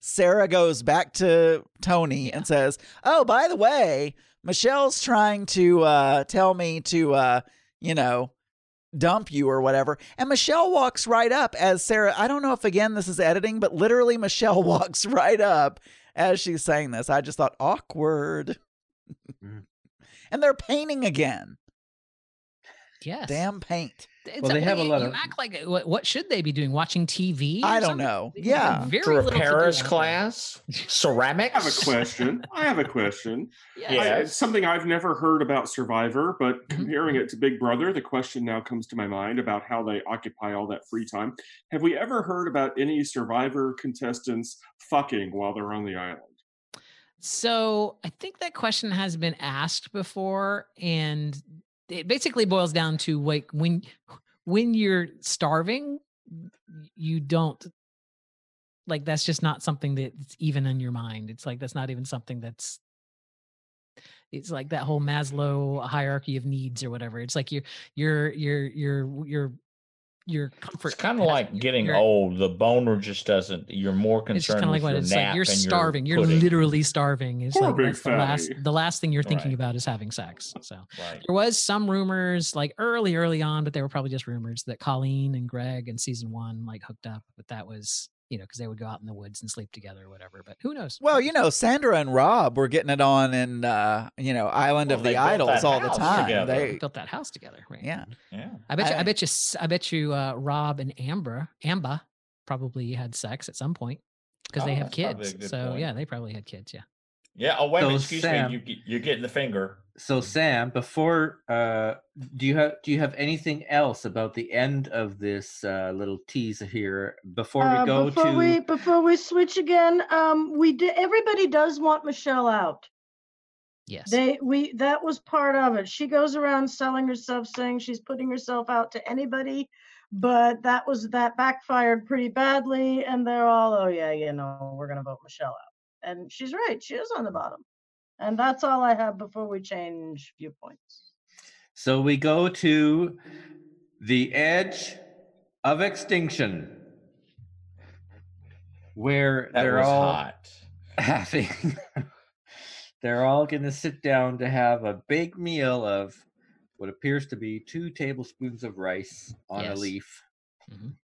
Sarah goes back to Tony and says, "Oh, by the way, Michelle's trying to uh, tell me to, uh, you know, dump you or whatever." And Michelle walks right up as Sarah. I don't know if again this is editing, but literally Michelle walks right up as she's saying this. I just thought awkward. Mhm. and they're painting again. yes. Damn paint. It's Well, they have a you- lot you of- act like what, what should they be doing? Watching TV? or I don't something? know. Yeah. very To little to repair do his out there. class, ceramics. I have a question. I have a question. Yes. I- Yeah. it's something I've never heard about Survivor, but Mhm. comparing it to Big Brother, the question now comes to my mind about how they occupy all that free time. Have we ever heard about any Survivor contestants fucking while they're on the island? So I think that question has been asked before, and it basically boils down to like when when you're starving, you don't like that's just not something that's even in your mind. It's like that's not even something that's it's like that whole Maslow hierarchy of needs or whatever. It's like you're you're you're you're your your your comfort. It's kind of like your- getting your- old. The boner just doesn't. You're more concerned. It's just kind of like with what your it's nap like. You're and your starving. You're pudding. literally starving. It's Poor like big that's the last the last thing you're thinking Right. about is having sex. So Right. there was some rumors like early, early on, but they were probably just rumors that Colleen and Greg in season one like hooked up, but that was you know because they would go out in the woods and sleep together or whatever. But who knows? Well, you know, Sandra and Rob were getting it on in uh, you know, Island Well, of the Idols all the time. together. they They built that house together, right? yeah. Yeah. I bet you. I, I- bet you. I bet you. Uh, Rob and Amber, Amba, probably had sex at some point because they Oh, have that's probably a kids. So point. yeah, they probably had kids. Yeah. Yeah. Oh wait. So, Excuse Sam- me. You, you're getting the finger. So Sam, before uh do you have do you have anything else about the end of this uh little teaser here before Uh, we go before to we before we switch again, um, we did. Everybody does want Michelle out. Yes. They we that was part of it. She goes around selling herself, saying she's putting herself out to anybody, but that was that backfired pretty badly, and they're all, oh yeah, you know, we're gonna vote Michelle out, and she's right, she is on the bottom, and that's all I have before we change viewpoints. So we go to the edge of extinction where That they're was all hot. having they're all going to sit down to have a big meal of what appears to be two tablespoons of rice on a Yes. leaf Mhm.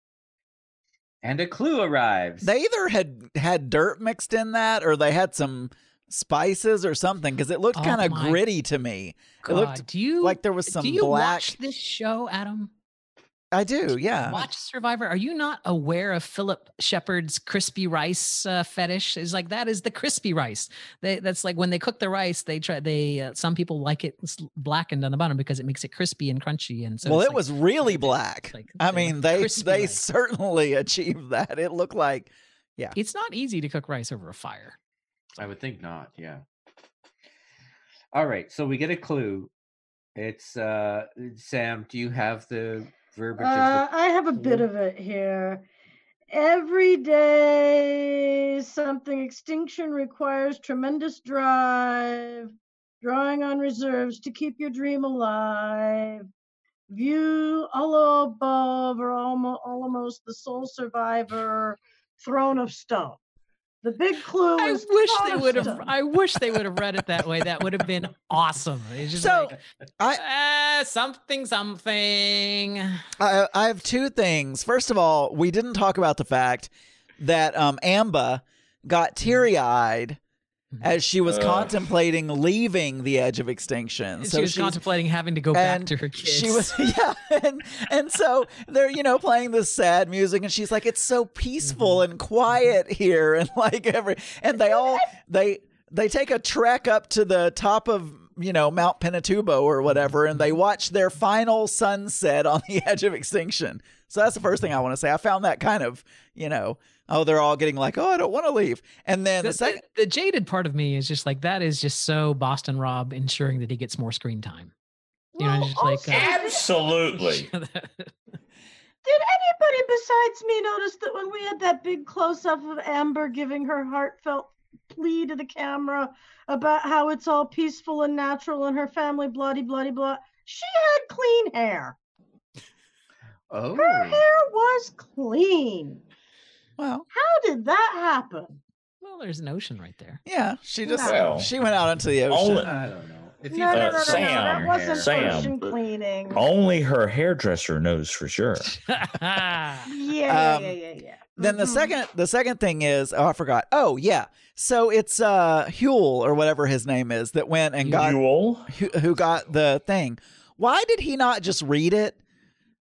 And a clue arrives They either had had dirt mixed in that or they had some spices or something because it looked Oh kind of gritty to me. God, It looked do you like there was some do you black. watch this show, Adam? I do, yeah. Watch Survivor. Are you not aware of Phillip Sheppard's crispy rice uh, fetish? Is like that is the crispy rice. They, that's like when they cook the rice, they try. They uh, some people like it blackened on the bottom because it makes it crispy and crunchy. And so well, it like- was really black. like- I mean, they they rice. certainly achieved that. It looked like yeah. It's not easy to cook rice over a fire. I would think not. Yeah. All right. So we get a clue. It's uh Sam. Do you have the verbiage? Uh, the I have a bit of it here. Every day, something extinction requires tremendous drive, drawing on reserves to keep your dream alive. View all above or almost, almost the sole survivor, throne of stone. The big clue I is wish they would have. I wish they would have read it that way. That would have been awesome. It's just So, like, I- uh, something, something. I, I have two things. First of all, we didn't talk about the fact that um, Amba got teary eyed as she was Uh. contemplating leaving the edge of extinction. So she was she's- contemplating having to go back to her kids. She was yeah, and and so they're you know playing this sad music, and she's like, "It's so peaceful Mm-hmm. and quiet here," and like every and they all they they take a trek up to the top of you know Mount Pinatubo or whatever, and they watch their final sunset on the edge of extinction. So that's the first thing I want to say. I found that kind of you know oh they're all getting like oh I don't want to leave, and then the, the, second. the, the jaded part of me is just like that is just so Boston Rob ensuring that he gets more screen time. You know, Well, just like uh, Absolutely. Did anybody besides me notice that when we had that big close up of Amber giving her heartfelt plea to the camera about how it's all peaceful and natural and her family bloody bloody blah, she had clean hair. Oh. Her hair was clean. Well, How did that happen? well, there's an ocean right there. yeah, she just Well, she went out into the ocean. only- I don't know. If No, no, no, no, no, Sam, that wasn't Sam. ocean cleaning. Only her hairdresser knows for sure. Yeah, yeah, Um, yeah, yeah, yeah. Then the Mhm. second the second thing is oh I forgot. Oh yeah. So it's uh Huel or whatever his name is that went and got Yul? who, who got the thing. Why did he not just read it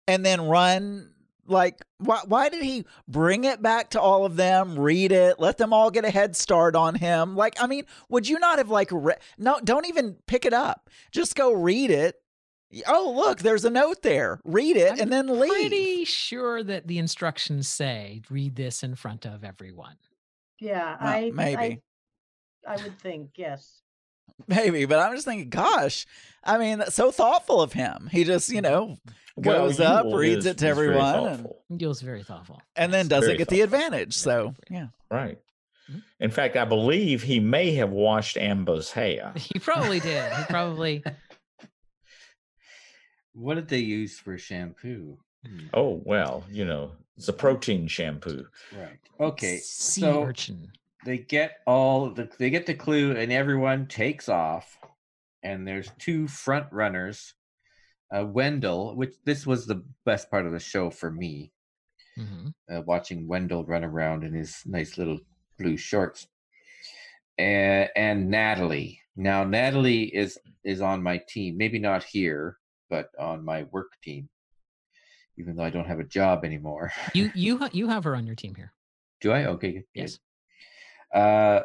and then run like why why did he bring it back to all of them, read it, let them all get a head start on him? Like I mean, would you not have like re- no don't even pick it up. Just go read it. Oh, look, there's a note there. Read it and then leave. Pretty sure that the instructions say read this in front of everyone. Yeah, Well, I maybe. I, I would think yes. Maybe, but I'm just thinking, gosh, I mean, that's so thoughtful of him. He just, you know, Well, goes up, reads is- it to everyone, and, thoughtful. Gil's very thoughtful. and then doesn't very get the advantage. So, yeah. Right. Mhm. In fact, I believe he may have washed Amber's hair. He probably did. He probably. What did they use for shampoo? Hmm, Oh, well, you know, it's a protein shampoo. Right. Okay. Sea So urchin. they get all the they get the clue and everyone takes off and there's two front runners uh wendell which this was the best part of the show for me hmm uh, watching wendell run around in his nice little blue shorts and and natalie now natalie is is on my team maybe not here but on my work team even though i don't have a job anymore You you ha- you have her on your team here. do i okay good. Yes. Uh,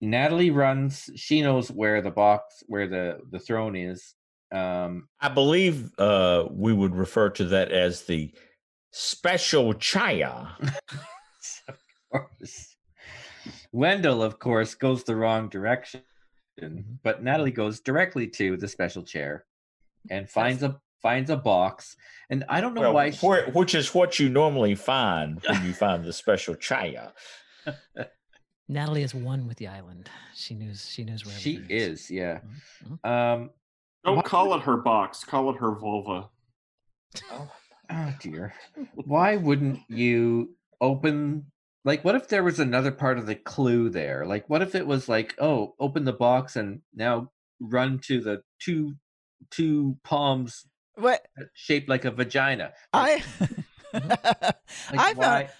Natalie runs. She knows where the box, where the the throne is. Um, I believe uh, we would refer to that as the special chaya. of course. Wendell, of course, goes the wrong direction, but Natalie goes directly to the special chair and finds a finds a box. And I don't know Well, why. she- where- which is what you normally find when you find the special chaya. Natalie is one with the island. She knows. She knows where she everything is, yeah. Mhm. Um, Don't Why- call it her box. Call it her vulva. Oh dear. Why wouldn't you open like what if there was another part of the clue there? Like what if it was like, oh, open the box and now run to the two two palms What shaped like a vagina. I, mm-hmm. Like, I found why-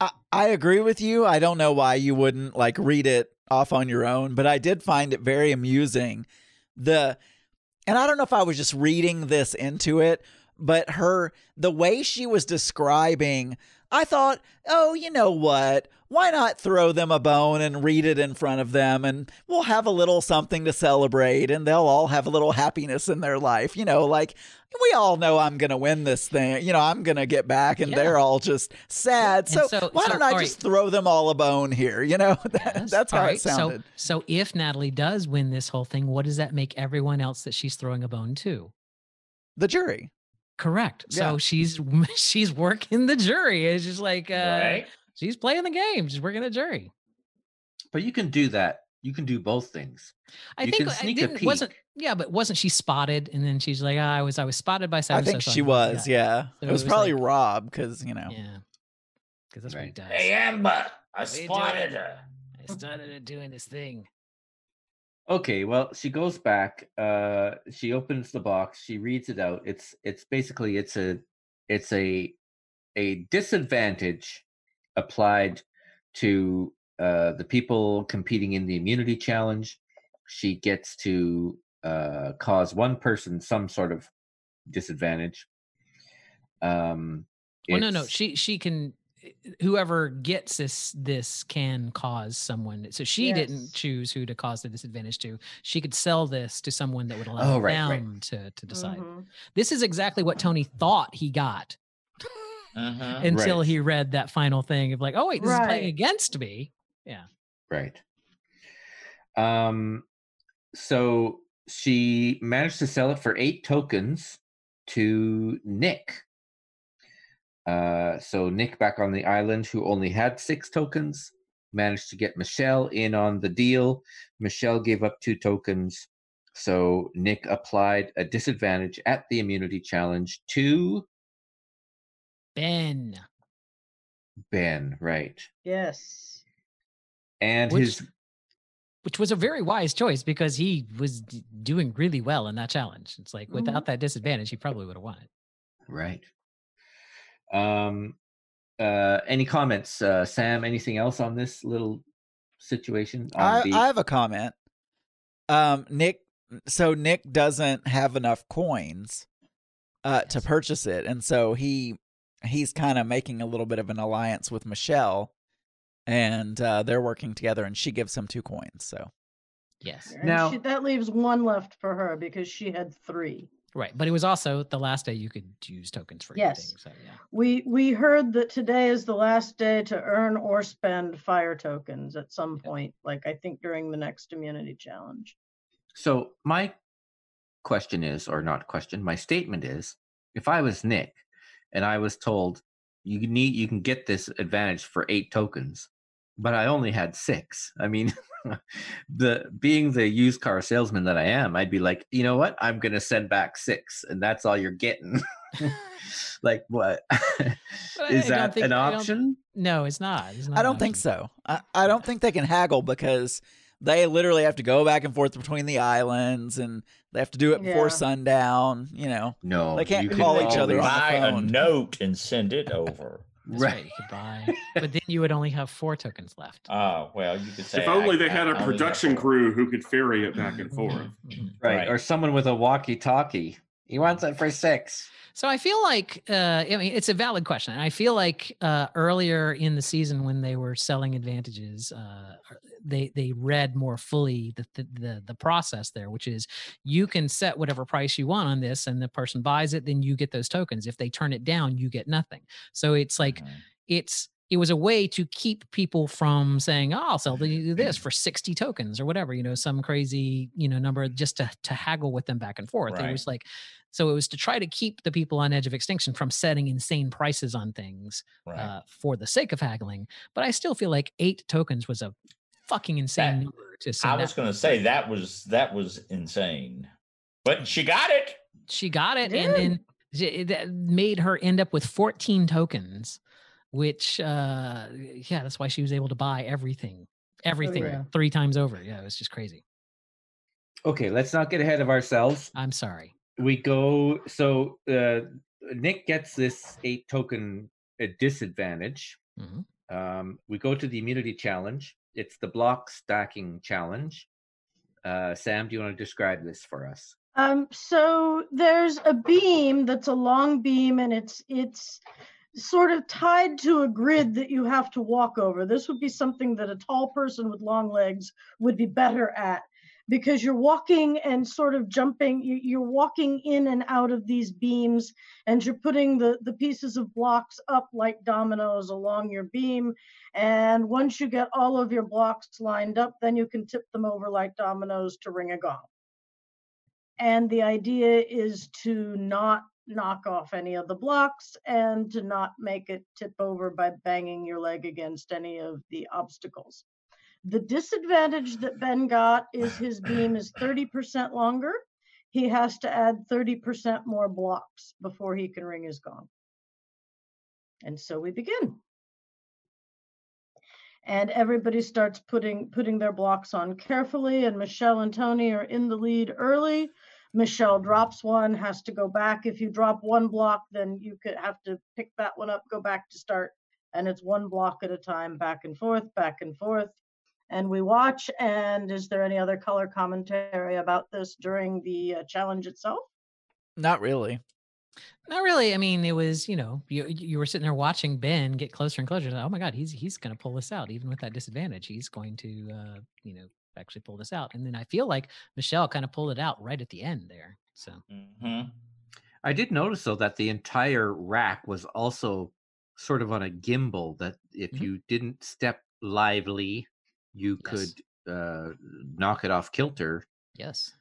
I, I agree with you. I don't know why you wouldn't like read it off on your own, but I did find it very amusing. The and I don't know if I was just reading this into it, but her the way she was describing I thought, oh, you know what? Why not throw them a bone and read it in front of them and we'll have a little something to celebrate and they'll all have a little happiness in their life. You know, like we all know I'm going to win this thing. You know, I'm going to get back and Yeah. they're all just sad. So, so- why so, don't I just throw them all a bone here? You know, that, Yes. that's how All it right, sounded. So, so if Natalie does win this whole thing, what does that make everyone else that she's throwing a bone to? the jury. Correct. Yeah. So she's she's working the jury. It's just like uh, right? she's playing the game. She's working the jury. But you can do that. You can do both things. I You think can I sneak a didn't, wasn't peek. yeah, but wasn't she spotted? And then she's like, ah, I was I was spotted by so I think she was. Yeah. So it was it was probably like- Rob because, you know. Yeah, because that's what he Right. does. Hey, Amber, I What spotted her. I started doing this thing. Okay, well, she goes back. Uh, she opens the box. She reads it out. It's it's basically it's a it's a a disadvantage applied to uh, the people competing in the immunity challenge. She gets to uh, cause one person some sort of disadvantage. Um, Well, no, no, she she can. Whoever gets this this can cause someone. So she didn't choose who to cause the disadvantage to. She could sell this to someone that would allow Oh, right, right. them to to decide. Mhm. This is exactly what Tony thought he got Mhm. until Right. he read that final thing of like, oh wait, this is playing against me. Yeah. Right. Um, so she managed to sell it for eight tokens to Nick. Uh, so Nick back on the island, who only had six tokens, managed to get Michelle in on the deal. Michelle gave up two tokens. So Nick applied a disadvantage at the immunity challenge to Ben. Ben, right? Yes. And Which- his Which was a very wise choice because he was d- doing really well in that challenge. It's like without that disadvantage, he probably would have won it. Right. Um. Uh. Any comments, uh, Sam? Anything else on this little situation? On I, the, I have a comment. Um, Nick, so Nick doesn't have enough coins uh, to purchase it, and so he he's kind of making a little bit of an alliance with Michelle, and uh, they're working together, and she gives him two coins. So Yes. And Now- she, that leaves one left for her because she had three. Right. But it was also the last day you could use tokens for Yes. anything. So yeah. We we heard that today is the last day to earn or spend fire tokens at some point, like I think during the next immunity challenge. so my question is, or not question, my statement is, if I was Nick, and I was told you need you can get this advantage for eight tokens, but I only had six. I mean, the being the used car salesman that I am, I'd be like, you know what? I'm gonna send back six, and that's all you're getting. like what is I- Is I that think- an option? No, it's not. It's not I don't think so. I, I don't think they can haggle because they literally have to go back and forth between the islands, and they have to do it before Yeah. sundown. You know, No, They can't you can call each other always- on the Buy a note and send it over. That's Right. right. You could buy, but then you would only have four tokens left. Oh, well, you could say. If only I- they I had a production four. crew who could ferry it back and forth. Mhm. right. Right. or someone with a walkie-talkie. He wants it for six. So I feel like uh, I mean it's a valid question. I feel like uh, earlier in the season when they were selling advantages, uh, they they read more fully the, the the the process there, which is you can set whatever price you want on this, and the person buys it, then you get those tokens. If they turn it down, you get nothing. So it's like Mhm. it's it was a way to keep people from saying, "Oh, I'll sell this for sixty tokens or whatever," you know, some crazy you know number just to to haggle with them back and forth. It was like, so it was to try to keep the people on edge of extinction from setting insane prices on things Right. uh, for the sake of haggling. But I still feel like eight tokens was a fucking insane That- number to send. I was going to say that was that was insane, but she got it. she got it, Yeah. and then that made her end up with fourteen tokens, which uh yeah, that's why she was able to buy everything, everything yeah. three times over. Yeah, it was just crazy. Okay, let's not get ahead of ourselves. I'm sorry. We go. So uh, Nick gets this eight token uh, disadvantage. Mhm. Um, we go to the immunity challenge. It's the block stacking challenge. Uh, Sam, do you want to describe this for us? Um, so there's a beam that's a long beam and it's it's sort of tied to a grid that you have to walk over. This would be something that a tall person with long legs would be better at because you're walking and sort of jumping, you- you're walking in and out of these beams and you're putting the, the pieces of blocks up like dominoes along your beam. And once you get all of your blocks lined up, then you can tip them over like dominoes to ring a gong. And the idea is to not knock off any of the blocks and to not make it tip over by banging your leg against any of the obstacles. The disadvantage that Ben got is his beam is 30% longer. He has to add 30% more blocks before he can ring his gong. And so we begin. And everybody starts putting putting their blocks on carefully, and Michelle and Tony are in the lead early. Michelle drops one, has to go back. If you drop one block, then you could have to pick that one up, go back to start. And it's one block at a time, back and forth, back and forth. And we watch. And is there any other color commentary about this during the uh, challenge itself? Not really. Not really. I mean, it was you know you you were sitting there watching Ben get closer and closer. Like, oh my God, he's he's going to pull this out, even with that disadvantage. He's going to uh, you know actually pull this out. And then I feel like Michelle kind of pulled it out right at the end there. So Mhm. I did notice though that the entire rack was also sort of on a gimbal. That if Mhm. you didn't step lively, you Yes. could uh, knock it off kilter. yes,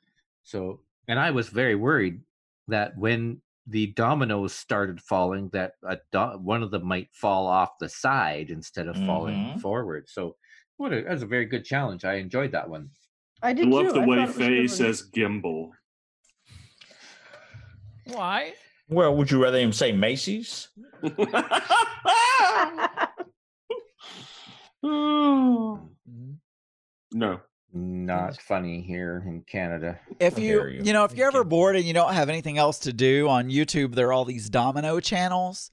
So, and I was very worried that when the dominoes started falling, that a do- one of them might fall off the side instead of falling Mhm. forward. So, what a, that was a very good challenge. I enjoyed that one. I I did love too. the I way thought it was a good Faye says gimbal. why? Well, would you rather him say Macy's? No. Not funny here in Canada. If you, dare you you. know, if you're ever bored and you don't have anything else to do on YouTube, there are all these domino channels.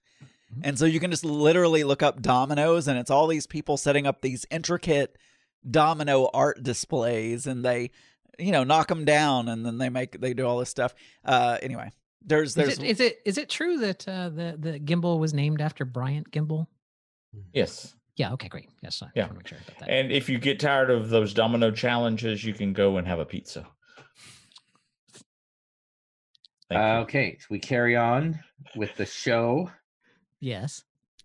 And so you can just literally look up dominoes and it's all these people setting up these intricate domino art displays and they, you know, knock them down and then they make they do all this stuff. Uh anyway, there's Is there's it, is it is it true that uh, the the gimbal was named after Bryant Gumbel? Yes. Yeah. Okay. Great. Yes. I Yeah. want to make sure about that. And if you get tired of those domino challenges, you can go and have a pizza. Thank you. Okay, so we carry on with the show. Yes.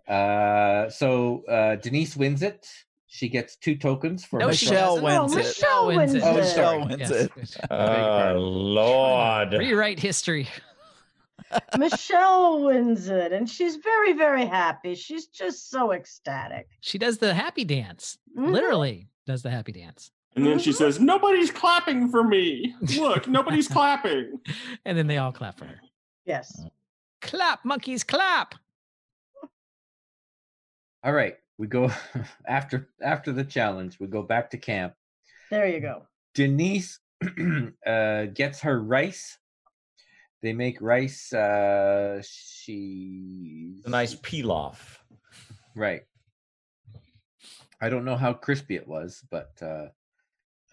Uh, so uh, Denise wins it. She gets two tokens for No, her she Michelle doesn't. wins Oh, it. Michelle wins Oh, it. sorry. Michelle wins Yes, it. yes. Oh, Lord. Rewrite history. Michelle wins it, and she's very, very happy. She's just so ecstatic. She does the happy dance. Mhm. Literally does the happy dance. And then she Mhm. says, Nobody's clapping for me. Look, nobody's clapping. And then they all clap for her. Yes. Clap, monkeys, clap. All right, we go after after the challenge. We go back to camp. There you go. Denise uh, gets her rice. They make rice. Uh, she A nice pilaf. right. I don't know how crispy it was, but uh,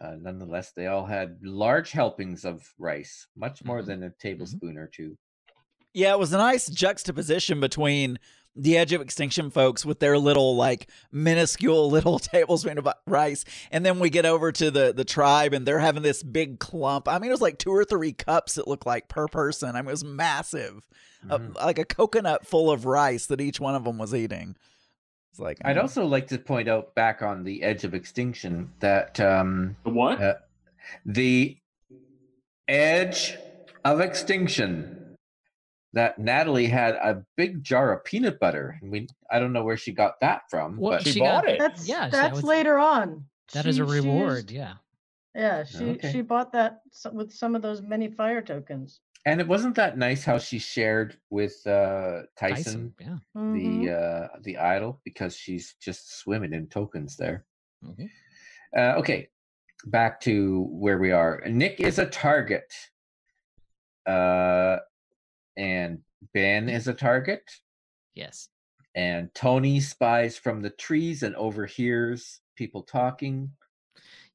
uh, nonetheless, they all had large helpings of rice, much more Mhm. than a tablespoon or two. Yeah, it was a nice juxtaposition between the Edge of Extinction folks with their little like minuscule little tablespoon of rice, and then we get over to the the tribe and they're having this big clump. I mean, it was like two or three cups. It looked like per person. I mean, it was massive, Uh, Mhm. like a coconut full of rice that each one of them was eating. It's like I'd mm. also like to point out back on the edge of extinction that um, The what? Uh, the edge of extinction that Natalie had a big jar of peanut butter and we I don't know where she got that from What but She, She bought got- it. That's Yeah, that that's was- later on. That is She- a reward. yeah. yeah, she Okay. she bought that with some of those many fire tokens. and it wasn't that nice how she shared with uh Tyson, Tyson. Yeah. The uh the idol because she's just swimming in tokens there. Mhm. Uh okay, back to where we are. Nick is a target. Uh and Ben is a target. Yes. and Tony spies from the trees and overhears people talking.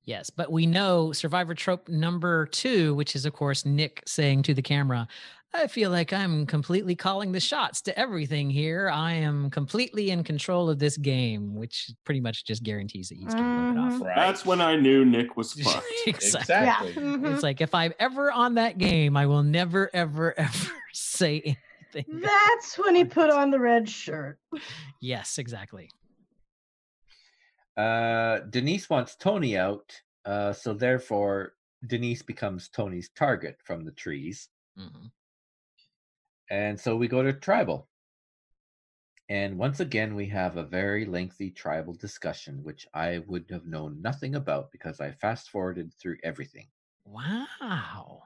Yes, but we know survivor trope number two, which is, of course, Nick saying to the camera, I feel like I'm completely calling the shots to everything here. I am completely in control of this game, which pretty much just guarantees that he's going to rub it off. Right. That's when I knew Nick was fucked. exactly. Exactly. Mhm. It's like if I'm ever on that game, I will never, ever, ever say anything. That's when he put on the red shirt. Yes, exactly. Uh, Denise wants Tony out, uh, so therefore Denise becomes Tony's target from the trees. Mhm. And so we go to tribal. And once again, we have a very lengthy tribal discussion, which I would have known nothing about because I fast forwarded through everything. Wow.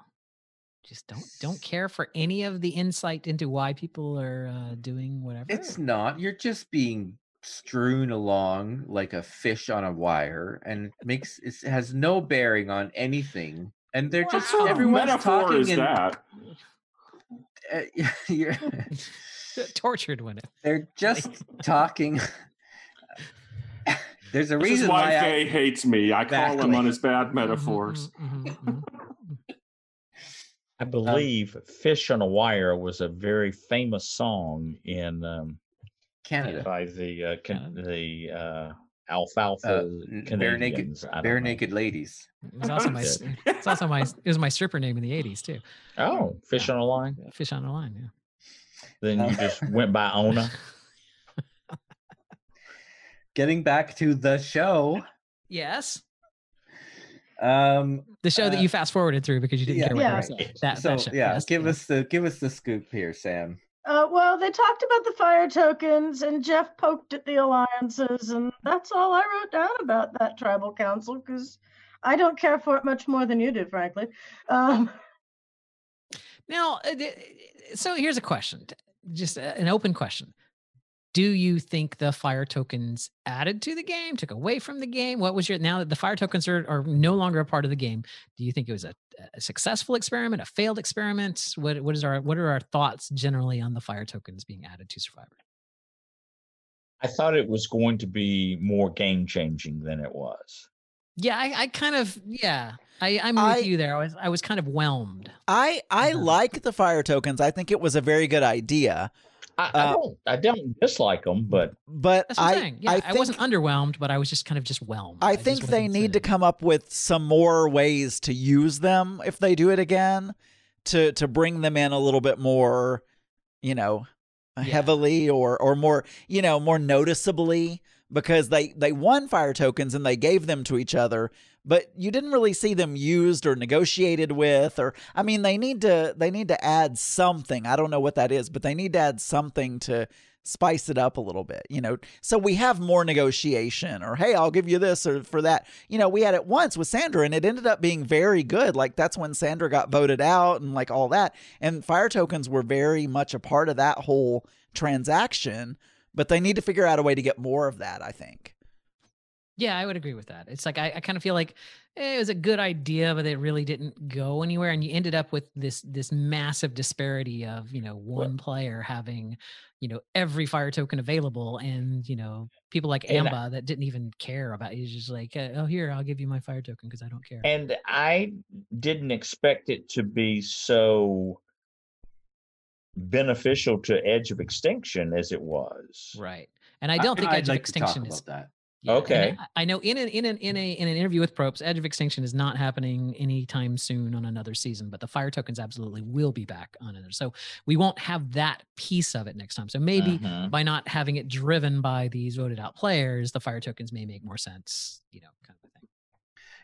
Just don't don't care for any of the insight into why people are uh, doing whatever. It's not. You're just being strewn along like a fish on a wire, and it makes it has no bearing on anything. And they're What just sort of everyone's metaphor talking is and that? uh, you're, tortured when it. they're just talking. There's a This reason is why why I, Faye hates me. I call him on his bad Mhm, metaphors. mhm, mhm, mhm. I believe "Fish on a Wire" was a very famous song in um, Canada. by the uh, can, the uh, alfalfa Uh, bare naked, Canadians. I don't bare know. naked ladies. It's also my it's also my it was my stripper name in the '80s too. Oh, "Fish on a Line." Fish on the line. Yeah. Then you just went by Ona. Getting back to the show. Yes. Um, The show that Uh, you fast forwarded through because you didn't yeah, care what yeah. they said. That, so that show. yeah, yes, give yeah. us the give us the scoop here, Sam. Uh, well, they talked about the fire tokens, and Jeff poked at the alliances, and that's all I wrote down about that tribal council because I don't care for it much more than you do, frankly. Um, Now, uh, so here's a question, just an open question. Do you think the fire tokens added to the game, took away from the game? What was your now that the fire tokens are, are no longer a part of the game? Do you think it was a, a successful experiment, a failed experiment? What what is our what are our thoughts generally on the fire tokens being added to Survivor? I thought it was going to be more game changing than it was. Yeah, I, I kind of yeah, I, I'm with I- you there. I was I was kind of whelmed. I I Uh-huh. like the fire tokens. I think it was a very good idea. I, I Uh, don't. I don't dislike them, but But That's what I'm I saying. Yeah, I, I, think, wasn't underwhelmed, but I was just kind of just whelmed. I just think they wasn't need to come up with some more ways to use them if they do it again to to bring them in a little bit more, you know, Yeah. heavily or or more, you know, more noticeably because they they won fire tokens and they gave them to each other, but you didn't really see them used or negotiated with or I mean they need to they need to add something. I don't know what that is, but they need to add something to spice it up a little bit, you know. So we have more negotiation or hey, I'll give you this or for that. You know, we had it once with Sandra and it ended up being very good. Like that's when Sandra got voted out and like all that. And fire tokens were very much a part of that whole transaction, but they need to figure out a way to get more of that, I think. Yeah, I would agree with that. It's like I, I kind of feel like eh, it was a good idea, but it really didn't go anywhere, and you ended up with this this massive disparity of you know one player having you know every fire token available, and you know people like I- Amber that didn't even care about. it. He's just like, eh, oh here, I'll give you my fire token because I don't care. and I didn't expect it to be so beneficial to Edge of Extinction as it was. right, and I don't think I'd Edge like of Extinction is that. Yeah, Okay. I I know in an in an in a in an interview with Probst, Edge of Extinction is not happening anytime soon on another season, but the fire tokens absolutely will be back on another. So we won't have that piece of it next time. So maybe Mhm. by not having it driven by these voted out players, the fire tokens may make more sense. You know, kind of a thing.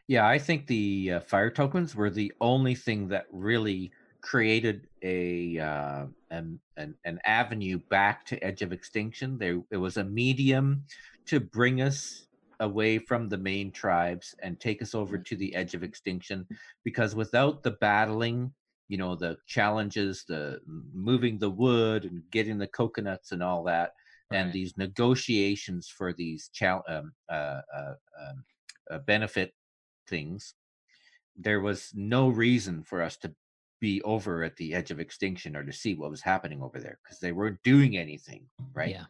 Yeah, I think the uh, fire tokens were the only thing that really created a uh, an, an an avenue back to Edge of Extinction. There, it was a medium to bring us away from the main tribes and take us over to the Edge of Extinction. Because without the battling, you know, the challenges, the moving the wood and getting the coconuts and all that, and these negotiations for these chal- um, uh, uh, um, uh, benefit things, there was no reason for us to be over at the edge of extinction or to see what was happening over there because they weren't doing anything, right? Yeah.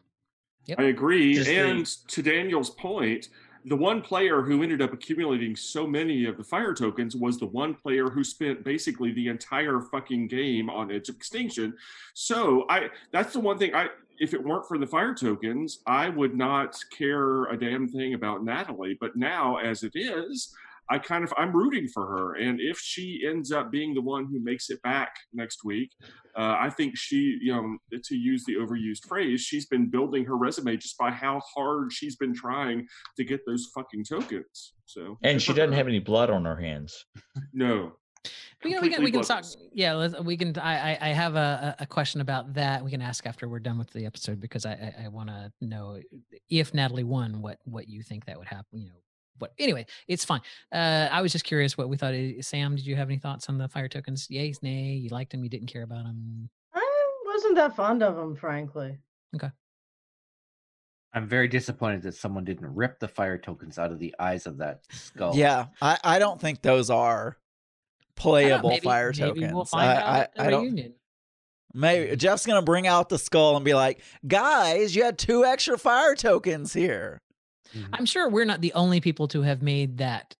I agree. Just the- and to Daniel's point, the one player who ended up accumulating so many of the fire tokens was the one player who spent basically the entire fucking game on Edge of Extinction. So I that's the one thing I if it weren't for the fire tokens, I would not care a damn thing about Natalie. But now as it is, I kind of I'm rooting for her, and if she ends up being the one who makes it back next week, uh, I think she, you know, to use the overused phrase, she's been building her resume just by how hard she's been trying to get those fucking tokens. So, And she doesn't have any blood on her hands. no. But, you know, we can we can talk. Yeah, we can. I I- I have a a a question about that. We can ask after we're done with the episode because I I, I want to know if Natalie won, what what you think that would happen. You know, what anyway, it's fine. Uh, I was just curious what we thought. Sam, did you have any thoughts on the fire tokens? Yay, nay, you liked them, you didn't care about them. I wasn't that fond of them, frankly. Okay. I'm very disappointed that someone didn't rip the fire tokens out of the eyes of that skull. Yeah, I, I don't think those are playable maybe- fire maybe tokens. we'll find I, out I, I don't. reunion. Maybe Jeff's gonna bring out the skull and be like, "Guys, you had two extra fire tokens here." I'm sure we're not the only people to have made that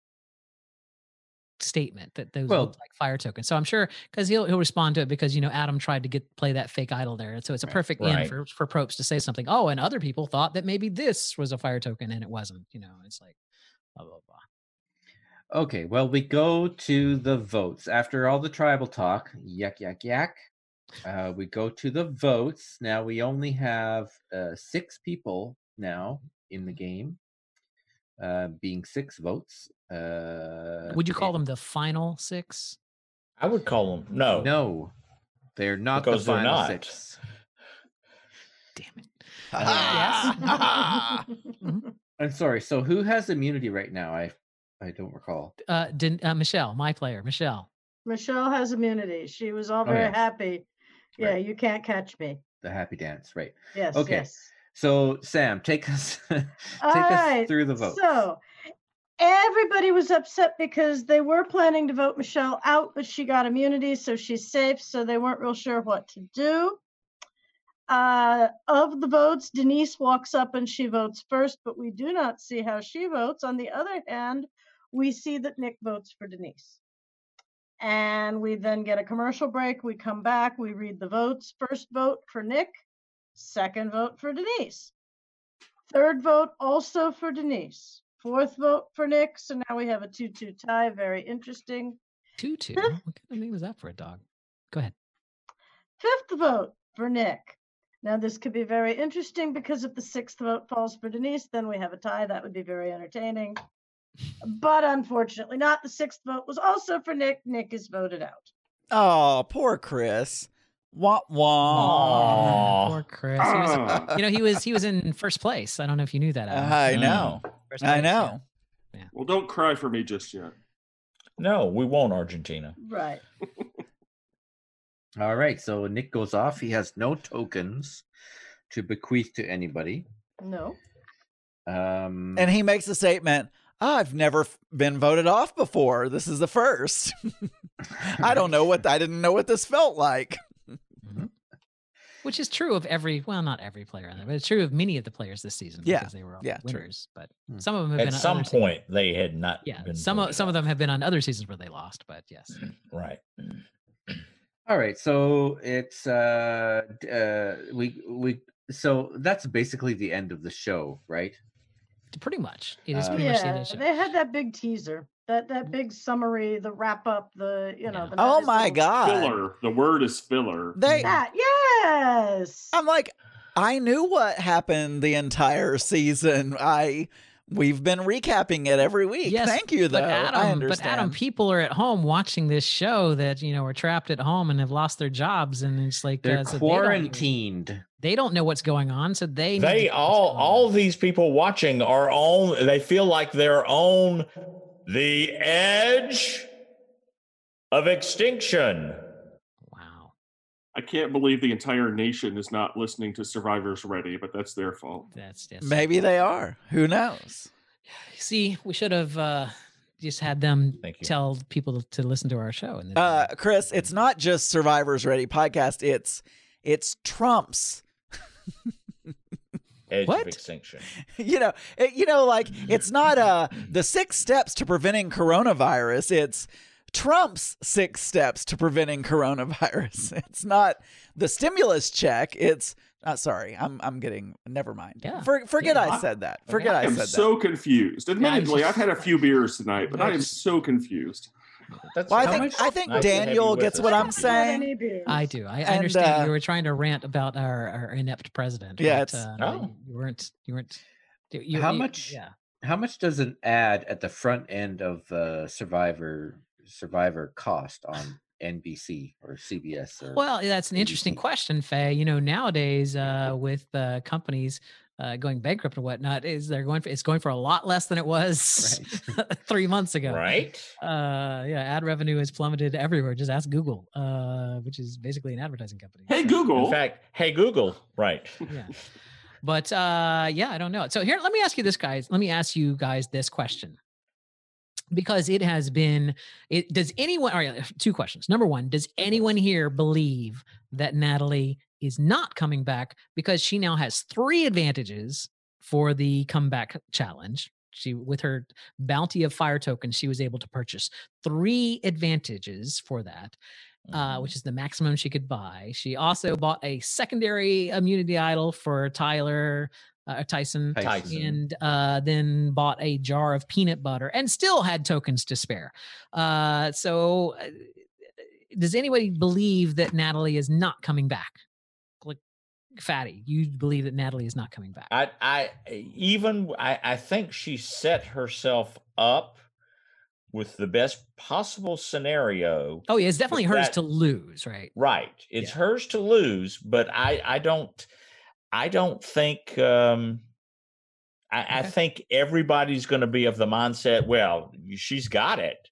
statement that those Well- look like fire tokens. So I'm sure because he'll he'll respond to it because you know Adam tried to get play that fake idol there. So it's a perfect Right. end for for Probst to say something. Oh, and other people thought that maybe this was a fire token and it wasn't. You know, it's like blah blah blah. Okay, well, we go to the votes. After all the tribal talk, Yuck yuck yuck. uh, we go to the votes. Now we only have uh, six people now in the game, uh, being six votes. Uh, Would you call and- them the final six? I would call them no. No, they're not Because the they're final not. six. Damn it. Yes. I'm sorry. So who has immunity right now? I I don't recall. Uh, Den- uh, Michelle, my player, Michelle. Michelle has immunity. She was all Oh, very yes. happy. Yeah, Right. you can't catch me. The happy dance, right? Yes. Okay. Yes. So Sam, take us take us through the vote. So everybody was upset because they were planning to vote Michelle out, but she got immunity, so she's safe. So they weren't real sure what to do. Uh, of the votes, Denise walks up and she votes first, but we do not see how she votes. On the other hand, we see that Nick votes for Denise. And we then get a commercial break. We come back, we read the votes. First vote for Nick, second vote for Denise. Third vote also for Denise. Fourth vote for Nick. So now we have a 2 2 tie. Very interesting. Two two. What kind of name is that for a dog? Go ahead. Fifth vote for Nick. Now, this could be very interesting because if the sixth vote falls for Denise, then we have a tie. That would be very entertaining. But unfortunately, not. The sixth vote was also for Nick. Nick is voted out. Oh, poor Chris. Wah wah. Aw. Poor Chris. He was, you know, he was he was in first place. I don't know if you knew that. Adam. I know. First I place, yeah. know. Well, don't cry for me just yet. No, we won't Argentina. Right. All right, so Nick goes off. He has no tokens to bequeath to anybody. No. Um, And he makes a statement. I've never f- been voted off before. This is the first. I don't know what I didn't know what this felt like. Which is true of every, well, not every player in there, but it's true of many of the players this season Yeah, because they were all yeah, true. winners. But Hmm. some of them have At been on some other se- point, they had not. yeah, been some of some of them have been on other seasons where they lost. But yes, Right. all right, so it's uh, uh, we we so that's basically the end of the show, right? Pretty much it is Uh, pretty much Yeah, end the show. they had that big teaser, that that big summary, the wrap up, the you know. Yeah. The Oh my god. Filler. The word is filler. They That yes. I'm like I knew what happened the entire season. I we've been recapping it every week. Yes, Thank you though. But Adam, I but understand. Adam, people are at home watching this show that you know are trapped at home and have lost their jobs, and it's like They're uh, so they don't quarantined. They don't know what's going on, so they they know all all these people watching are on. They feel like they're on the edge of extinction. Wow. I can't believe the entire nation is not listening to Survivors Ready, but that's their fault. That's, that's Maybe they are. Who knows? See, we should have uh, just had them Thank you. tell people to listen to our show. And then Uh Chris, it's not just Survivors Ready podcast. It's it's Trump's edge What? of extinction. you know, it, you know, like it's not uh the six steps to preventing coronavirus. It's Trump's six steps to preventing coronavirus. It's not the stimulus check. It's uh, sorry, I'm I'm getting never mind. Yeah. For, forget Yeah. I said that. Forget I said that. I, am so confused. Admittedly, just- I've had a few beers tonight, but I I am so confused. That's. Well, I How think much- I think Nice to have you Daniel gets us, what I'm saying. I do. I, I And, understand uh, you were trying to rant about our, our inept president. Yeah, but, it's- uh, Oh. you weren't. You weren't. You, you- How you- much- Yeah. How much does an ad at the front end of uh, Survivor Survivor cost on NBC or CBS? Or Well, that's an interesting question, Faye. You know, nowadays uh, with uh, companies uh, going bankrupt and whatnot, is they're going for it's going for a lot less than it was three months ago. Right? Uh, yeah, ad revenue has plummeted everywhere. Just ask Google, uh, which is basically an advertising company. Hey, So, Google. In fact, hey Google, right? yeah. But uh, yeah, I don't know. So here, let me ask you this, guys. Let me ask you guys this question. Because it has been, it does anyone, all right, two questions. Number one, does anyone here believe that Natalie is not coming back because she now has three advantages for the comeback challenge? She, with her bounty of fire tokens, she was able to purchase three advantages for that uh, which is the maximum she could buy. She also bought a secondary immunity idol for Tyler uh, Tyson, Tyson. and uh, then bought a jar of peanut butter and still had tokens to spare. Uh, so, uh, does anybody believe that Natalie is not coming back? Like, Fatty, you believe that Natalie is not coming back? I, I even I, I think she set herself up with the best possible scenario. oh, yeah, it's definitely hers that- to lose, right? Right. It's Yeah. hers to lose, but I I don't I don't think um I, I think everybody's going to be of the mindset, well, she's got it,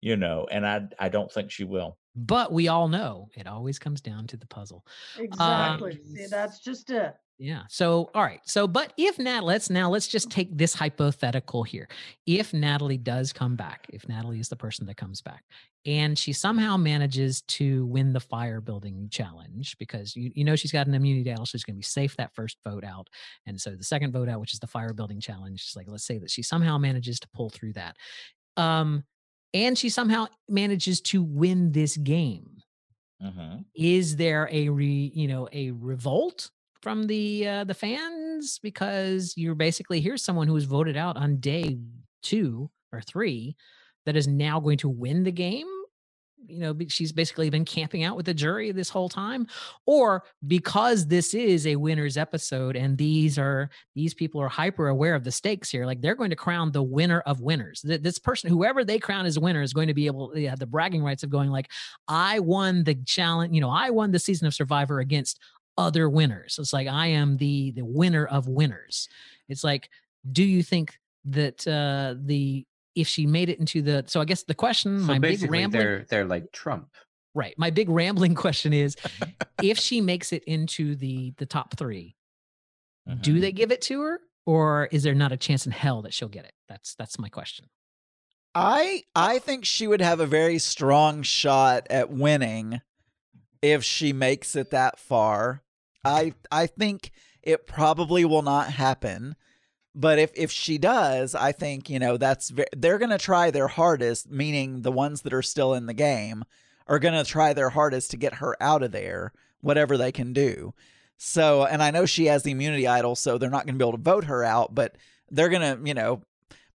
you know, and I I don't think she will. But we all know it always comes down to the puzzle. Exactly. See, that's just it. Yeah. So, all right. So, but if Nat, let's now let's just take this hypothetical here. If Natalie does come back, if Natalie is the person that comes back, and she somehow manages to win the fire building challenge because you, you know she's got an immunity idol, so she's going to be safe that first vote out. And so the second vote out, which is the fire building challenge, is like let's say that she somehow manages to pull through that, um, and she somehow manages to win this game hmm is there a re you know a revolt from the uh the fans because you're basically here's someone who was voted out on day two or three that is now going to win the game. You know she's basically been camping out with the jury this whole time. Or because this is a winners episode and these are these people are hyper aware of the stakes here like they're going to crown the winner of winners. Th- this person whoever they crown as winner is going to be able to have the bragging rights of going like I won the challenge, you know, I won the season of Survivor against other winners. It's like I am the the winner of winners. It's like, do you think that uh the if she made it into the so I guess the question, So my big rambling they're they're like Trump. right, my big rambling question is if she makes it into the the top 3, do Mhm. they give it to her or is there not a chance in hell that she'll get it? That's that's my question. I I think she would have a very strong shot at winning if she makes it that far. I I think it probably will not happen. But if if she does, I think, you know, that's ve- they're going to try their hardest, meaning the ones that are still in the game are going to try their hardest to get her out of there, whatever they can do. So, and I know she has the immunity idol, so they're not going to be able to vote her out, but they're going to, you know,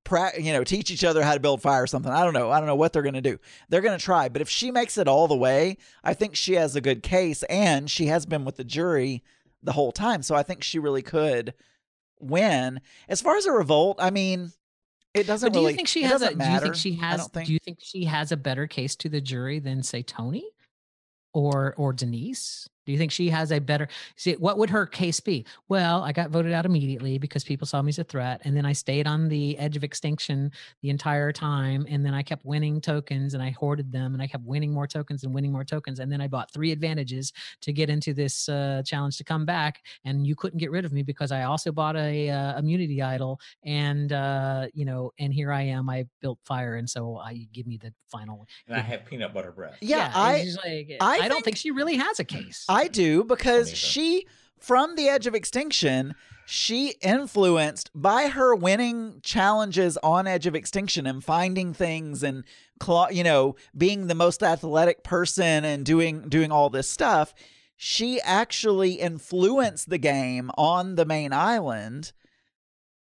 pra- you know, teach each other how to build fire or something. I don't know. I don't know what they're going to do. They're going to try, but if she makes it all the way, I think she has a good case and she has been with the jury the whole time. So I think she really could win. As far as a revolt, I mean, it doesn't But do really you think she has a doesn't do you think she has think do you think she has a better case to the jury than say Tony or or Denise? Do you think she has a better see what would her case be? Well, I got voted out immediately because people saw me as a threat and then I stayed on the edge of extinction the entire time and then I kept winning tokens and I hoarded them and I kept winning more tokens and winning more tokens and then I bought three advantages to get into this uh, challenge to come back and you couldn't get rid of me because I also bought a uh, immunity idol and uh you know and here i am i built fire and so i give me the final And I have peanut butter breath. Yeah, it's I like, I I, don't think- think she really has a case I do because she from the edge of extinction, she influenced by her winning challenges on Edge of Extinction and finding things and claw, you know, being the most athletic person and doing doing all this stuff. She actually influenced the game on the main island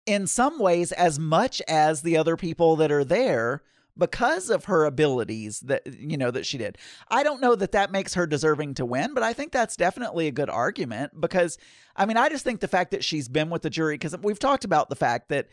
in some ways as much as the other people that are there because of her abilities that you know that she did. I don't know that that makes her deserving to win, but I think that's definitely a good argument because I mean, I just think the fact that she's been with the jury cuz we've talked about the fact that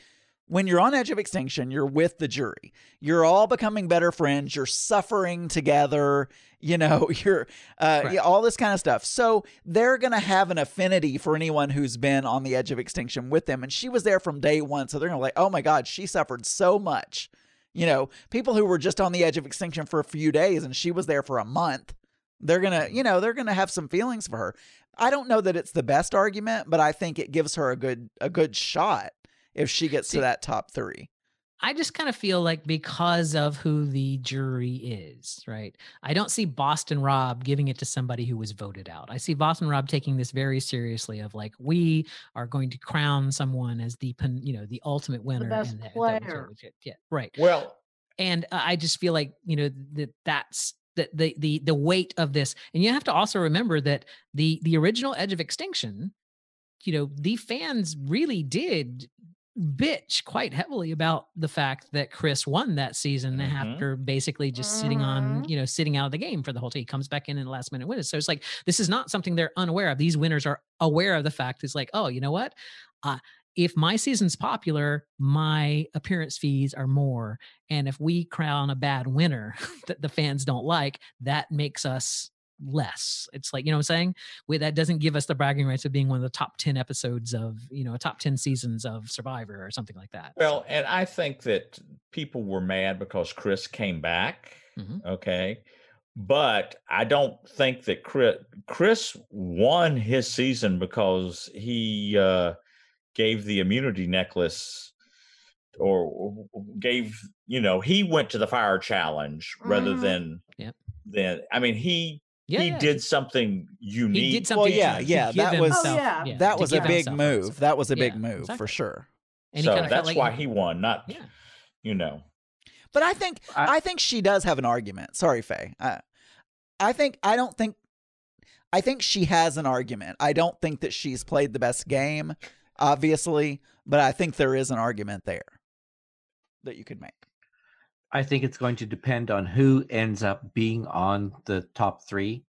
when you're on edge of extinction, you're with the jury. You're all becoming better friends, you're suffering together, you know, you're uh Right. yeah, all this kind of stuff. So they're going to have an affinity for anyone who's been on the edge of extinction with them and she was there from day 1, so they're going to like, "Oh my god, she suffered so much." You know, people who were just on the edge of extinction for a few days and she was there for a month, they're going to, you know, they're going to have some feelings for her. I don't know that it's the best argument, but I think it gives her a good a good shot if she gets See- to that top 3. I just kind of feel like because of who the jury is, right? I don't see Boston Rob giving it to somebody who was voted out. I see Boston Rob taking this very seriously of like we are going to crown someone as the you know the ultimate winner best and that- that player. was it. yeah, right. Well, and uh, I just feel like you know that that's the, the the the weight of this, and you have to also remember that the the original Edge of Extinction, you know, the fans really did bitch quite heavily about the fact that Chris won that season Mhm. after basically just sitting on Mhm. you know sitting out of the game for the whole team. He comes back in in the last minute wins. So it's like this is not something they're unaware of. These winners are aware of the fact. It's like oh you know what. Uh, if my season's popular, my appearance fees are more. And if we crown a bad winner that the fans don't like, that makes us less. It's like, you know what I'm saying? We, that doesn't give us the bragging rights of being one of the top 10 episodes of, you know, top 10 seasons of Survivor or something like that. Well, and I think that people were mad because Chris came back. Mhm. Okay. But I don't think that Chris Chris won his season because he uh gave the immunity necklace or gave, you know, he went to the fire challenge rather Mhm. than Yep. than I mean he yeah, he yeah, did something unique. He did something. yeah, to- to oh, yeah, that was- Oh, himself- yeah. that to was a big move. That was a big move exactly. for sure. And so that's like why he won, not Yeah. you know. But I think I- I, think she does have an argument. Sorry, Faye. I, I think I don't think I think she has an argument. I don't think that she's played the best game, obviously, but I think there is an argument there that you could make. I think it's going to depend on who ends up being on the top three.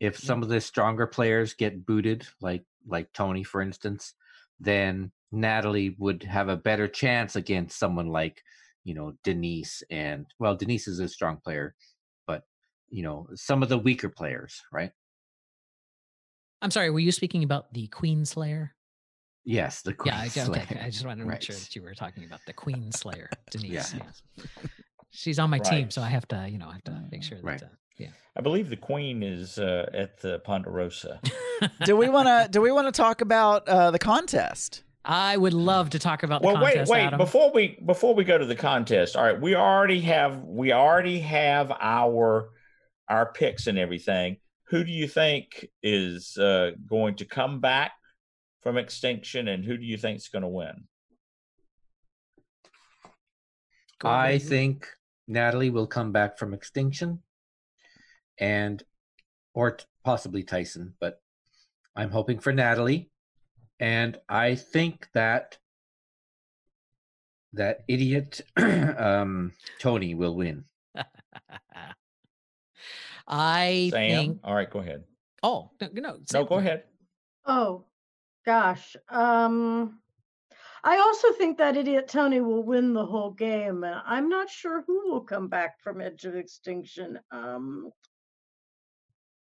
If some of the stronger players get booted, like like Tony, for instance, then Natalie would have a better chance against someone like, you know, Denise and well, Denise is a strong player, but you know, some of the weaker players, right? I'm sorry, were you speaking about the Queen Slayer? Yes, the Queen Yeah, I, okay, Slayer. okay. I just wanted to make sure that you were talking about the Queen Slayer, Denise. Yeah. yes. She's on my team, so I have to, you know, I have to make sure that. Right. Uh, yeah. I believe the queen is uh, at the Ponderosa. do we want to do we want to talk about uh, the contest? I would love to talk about the well, wait, contest. wait. Adam. Before we before we go to the contest, all right, we already have we already have our our picks and everything. Who do you think is uh, going to come back from extinction, and who do you think is going to win? Go I think Natalie will come back from extinction, and or t- possibly Tyson, but I'm hoping for Natalie, and I think that that idiot um, Tony will win. I Sam. think. All right, go ahead. Oh no, no, No, Sam, go ahead. Oh, gosh. Um, I also think that idiot Tony will win the whole game. and I'm not sure who will come back from Edge of Extinction. Um,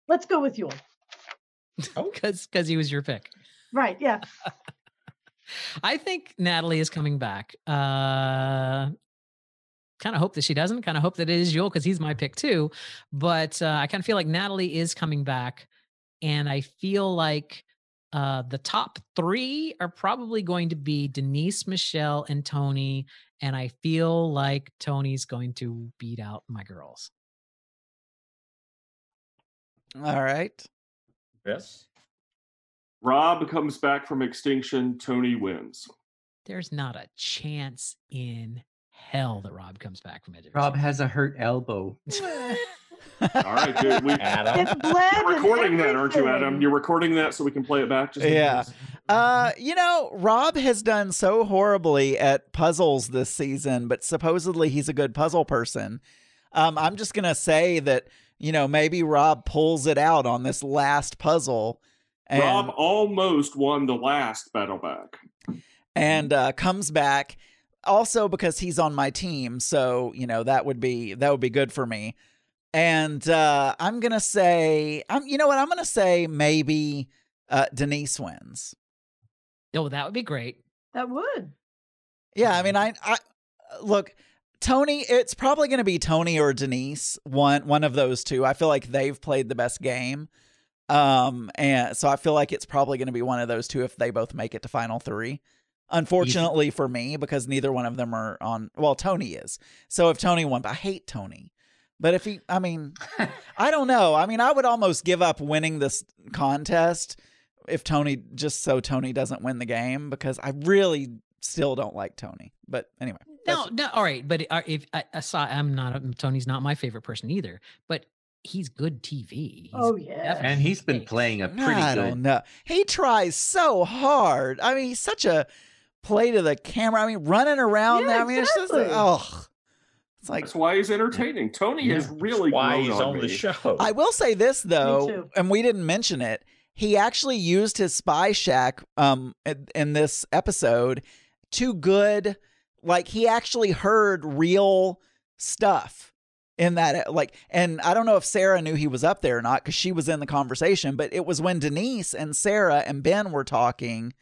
let's go with Yul. because because he was your pick. Right? Yeah. I think Natalie is coming back. Uh kind of hope that she doesn't. Kind of hope that it is Joel because he's my pick too. But uh, I kind of feel like Natalie is coming back, and I feel like uh, the top three are probably going to be Denise, Michelle, and Tony. And I feel like Tony's going to beat out my girls. All right. Yes. Rob comes back from extinction. Tony wins. There's not a chance in hell that Rob comes back from Edge of Rob has a hurt elbow. All right, dude. We, Adam. You're recording that, aren't you, Adam? You're recording that so we can play it back. Just Yeah. Uh, you know, Rob has done so horribly at puzzles this season, but supposedly he's a good puzzle person. Um, I'm just gonna say that you know maybe Rob pulls it out on this last puzzle, and Rob almost won the last battle back. and uh, comes back. Also because he's on my team, so you know that would be that would be good for me. And uh, I'm gonna say, I'm you know what I'm gonna say maybe uh, Denise wins. Oh, that would be great. That would. Yeah, I mean, I, I look, Tony. It's probably going to be Tony or Denise. One, one of those two. I feel like they've played the best game, um, and so I feel like it's probably going to be one of those two if they both make it to final three. Unfortunately for me, because neither one of them are on. Well, Tony is. So if Tony won, I hate Tony. But if he, I mean, I don't know. I mean, I would almost give up winning this contest if Tony just so Tony doesn't win the game because I really still don't like Tony. But anyway, No, no. All right, but uh, if I, saw, I'm not Tony's not my favorite person either, but he's good TV. He's Oh yeah. And he's been playing a pretty I good. don't know. He tries so hard. I mean, he's such a play to the camera. I mean, running around. Yeah, I mean, it's just like, exactly. oh, it's like That's why he's entertaining. Tony is really Why he's on the show. I will say this though, and we didn't mention it. He actually used his spy shack um in, in this episode to good like he actually heard real stuff in that like and I don't know if Sarah knew he was up there or not cuz she was in the conversation, but it was when Denise and Sarah and Ben were talking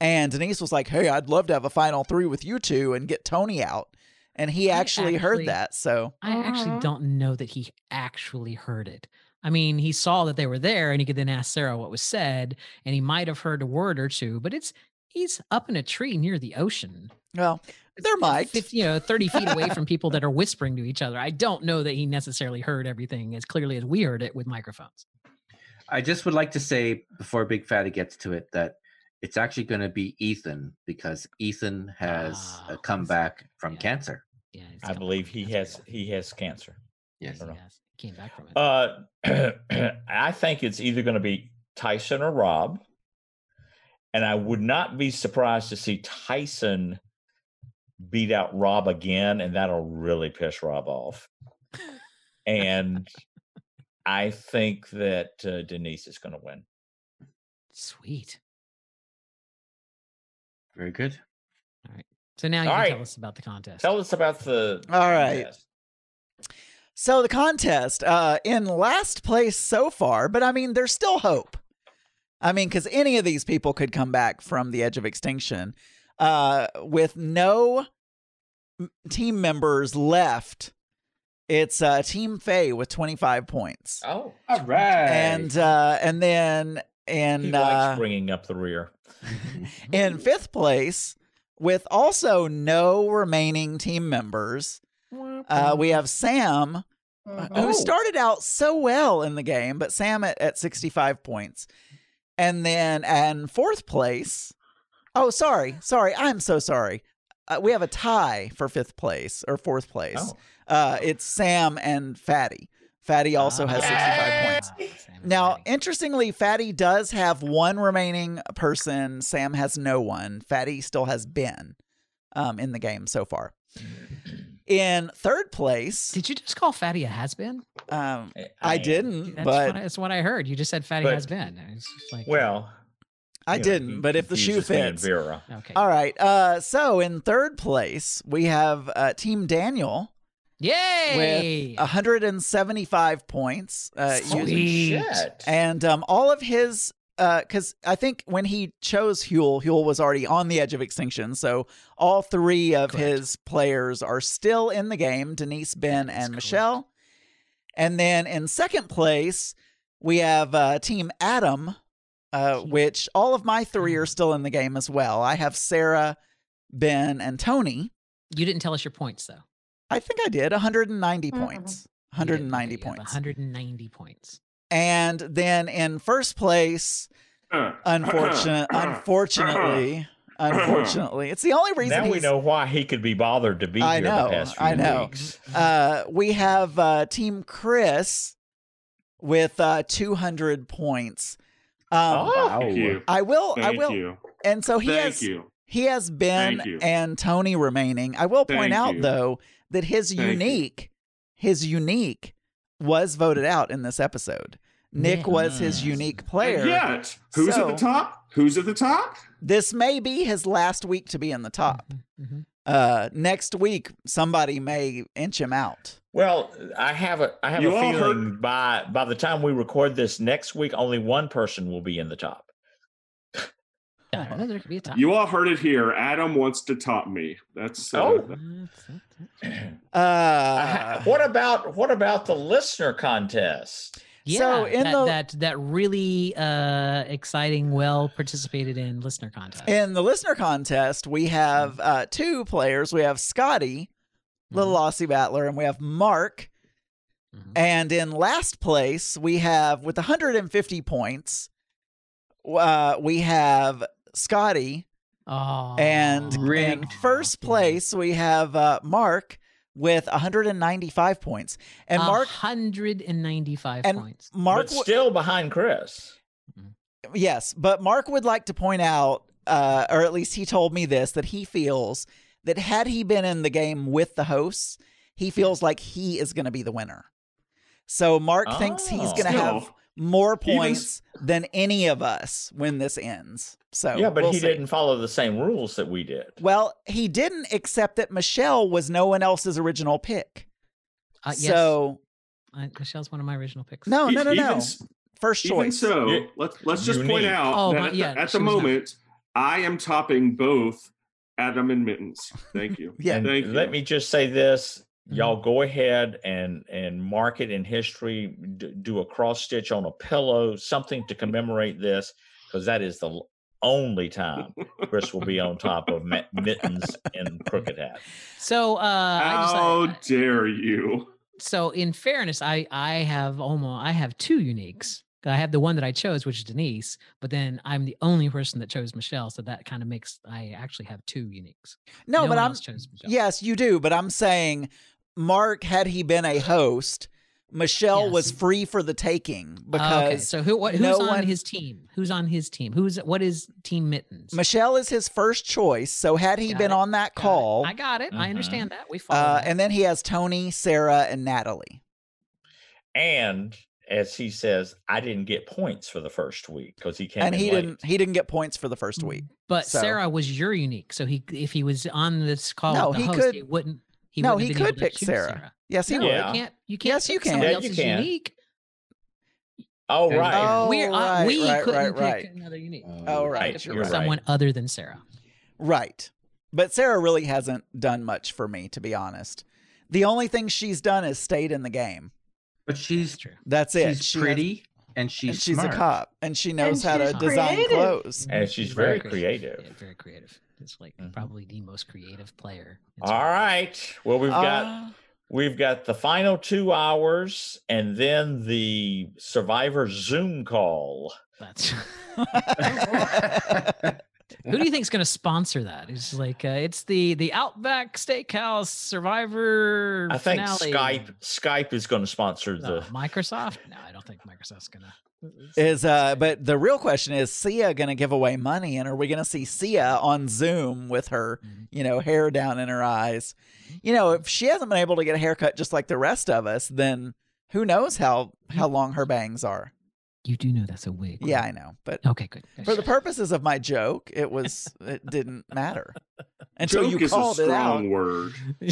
and Denise was like, "Hey, I'd love to have a final 3 with you two and get Tony out." And he actually, actually- heard that. So, I actually don't know that he actually heard it. I mean, he saw that they were there, and he could then ask Sarah what was said, and he might have heard a word or two. But it's he's up in a tree near the ocean. well, there might. 50, you know, 30 feet away from people that are whispering to each other. I don't know that he necessarily heard everything as clearly as we heard it with microphones. I just would like to say before Big Fatty gets to it that it's actually going to be Ethan because Ethan has Ah, a comeback from yeah. cancer. Yeah, I believe he has right. he has cancer. Yes. I don't. Yes, came back from it. Uh, I think it's either going to be Tyson or Rob, and I would not be surprised to see Tyson beat out Rob again, and that'll really piss Rob off. And I think that uh, Denise is going to win. Sweet. Very good. All right. So now you All can right. tell us about the contest. Tell us about the. All right. contest. So the contest, uh, in last place so far, but I mean, there's still hope. I mean, because any of these people could come back from the edge of extinction. Uh, with no team members left, it's uh, Team Faye with 25 points, Oh, All right. and uh, and then he likes uh, bringing up the rear. in fifth place, with also no remaining team members, uh, we have Sam Mhm. who Oh. started out so well in the game, but Sam at, at 65 points. And then and fourth place. Oh, sorry. Sorry. I'm so sorry. Uh, we have a tie for fifth place or fourth place. Oh. Uh, it's Sam and Fatty. Fatty also has 65 points. Now, interestingly, Fatty does have one remaining person. Sam has no one. Fatty still has Ben um, in the game so far. In third place, did you just call Fatty a has been? um, I I didn't, That's, but what I, that's what I heard. You just said Fatty But- has been. It's just like Well, I you know, didn't. he but if the shoe confuses me and fits, Vera. okay. all right. Uh, so in third place we have uh, Team Daniel Yay! with 175 points. Uh, Sweet. using- and um, all of his because I think when he chose Yul, Yul was already on the edge of extinction. So all three of Correct. his players are still in the game: Denise, Ben, That is and Michelle. And then in second place, we have uh, Team Adam, uh, which all of my three are still in the game as well. I have Sarah, Ben, and Tony. you didn't tell us your points though. I think I did 190 Mhm. points. 190 Okay, you have points. 190 points. And then in first place, Unfortunate, unfortunately, unfortunately, it's the only reason now we know why he could be bothered to be I here know, the past few I know. weeks. Uh, we have uh, Team Chris with uh, 200 points. Um, Oh, Thank you. I will, I Thank will, you. and so he Thank has you. he has Ben and Tony remaining. I will point Thank out you. though that his Thank you. unique, his unique, was voted out in this episode. Nick Yeah. was his unique player. And yet, who's So- at the top? Who's at the top? This may be his last week to be in the top. Mhm. Uh, next week, somebody may inch him out. Well, I have a I have You a all feeling by by the time we record this next week, only one person will be in the top. Yeah, there could be a time. You all heard it here. Adam wants to top me. That's uh, Oh. Uh, what about what about the listener contest? Yeah, So in that, the- that that really uh, exciting, well participated in listener contest. in the listener contest, we have uh, two players. We have Scotty, Little Aussie Battler, and we have Mark. Mhm. And in last place, we have with 150 points, uh, we have Scotty. Oh, And in first place, we have uh, Mark with 195 points. And Mark, 195 and points. Mark, but w- still behind Chris. yes, but Mark would like to point out, uh, or at least he told me this, that he feels that had he been in the game with the hosts, he feels like he is going to be the winner. So Mark thinks he's Oh. going to have Still, more even s- points than any of us when this ends. So yeah, but we'll he see. didn't follow the same rules that we did. Well, he didn't accept that Michelle was no one else's original pick. Uh, yes, So I, Michelle's one of my original picks. no, no, no, even no. s- First Even choice. so, Yeah. let's let's just point Unique. out Oh, that my- at, yeah, the, at the was not. moment, I am topping both Adam and Mittens. Thank you. Yeah. Thank you. let me just say this. Y'all go ahead and and mark it in history. D- do a cross stitch on a pillow, something to commemorate this, because that is the only time Chris will be on top of Ma- mittens and crooked hat. So uh, I just, How I- dare you? so in fairness, I I have almost I have two uniques. I have the one that I chose, which is Denise, but then I'm the only person that chose Michelle, so that kind of makes I actually have two uniques. no, but one I'm else chose Michelle. yes, you do. But I'm saying, Mark, had he been a host, Michelle was free for the taking Oh, okay. because So who what, who's no on one- his team? Who's on his team? Who's what is Team Mittens? Michelle is his first choice. So had he Got been it, on that Got it. call, I got it. I Mhm. understand that. We follow. uh, and then he has Tony, Sarah, and Natalie. And as he says, I didn't get points for the first week because he came and in he late. didn't he didn't get points for the first week. But So- Sarah was your unique, so he if he was on this call, No, with the he host, could- he wouldn't. He no, he could pick choose Sarah. Yes, he no, would. You can't. You can't. Yes, you pick somebody can. Yeah, you else's can. unique. Oh right. Oh, We're, uh, right, we right, couldn't right, pick another unique. Oh, We right, you're right. Someone other than Sarah. Right. But Sarah really hasn't done much for me, to be honest. The only thing she's done is stayed in the game. But she's true. That's it. she's She has- pretty and she's and she's smart. a cop, and she knows how to she's design clothes. And she's very creative. Yeah, very creative. It's like Mhm. probably the most creative player. in All Survivor. right. Well, we've got Uh, we've got the final two hours and then the survivor Zoom call. That's who do you think is going to sponsor that? It's like uh, it's the the Outback Steakhouse Survivor. I think finale. Skype Skype is going to sponsor Uh, the. Microsoft? No, I don't think Microsoft's gonna. Is uh but the real question is Sia gonna give away money and are we gonna see Sia on Zoom with her, Mhm. you know, hair down in her eyes? You know, if she hasn't been able to get a haircut just like the rest of us, then who knows how how long her bangs are. You do know that's a wig. Yeah, right? I know. But Okay, good. for the purposes of my joke, it was it didn't matter. Until Joke you called it out. word.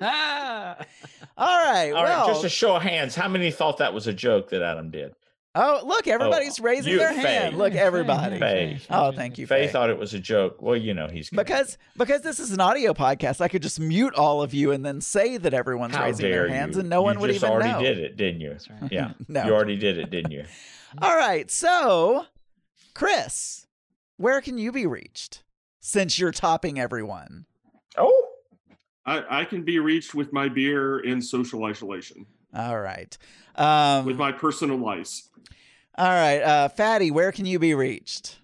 All right. All well, right, just a show of hands. How many thought that was a joke that Adam did? Oh, look, everybody's raising you, their Faye. hand. Look, everybody. Faye. Oh, thank you, Faye Faye. thought it was a joke. Well, you know he's gonna- Because because this is an audio podcast, I could just mute all of you and then say that everyone's How raising their hands, you? and no one you would just even already know. did it, didn't you? That's right. Yeah, No. you already did it, didn't you? All right, so Chris, where can you be reached since you're topping everyone? Oh, I, I can be reached with my beer in social isolation All right. Um, with my personal lice. All right, uh, Fatty, where can you be reached?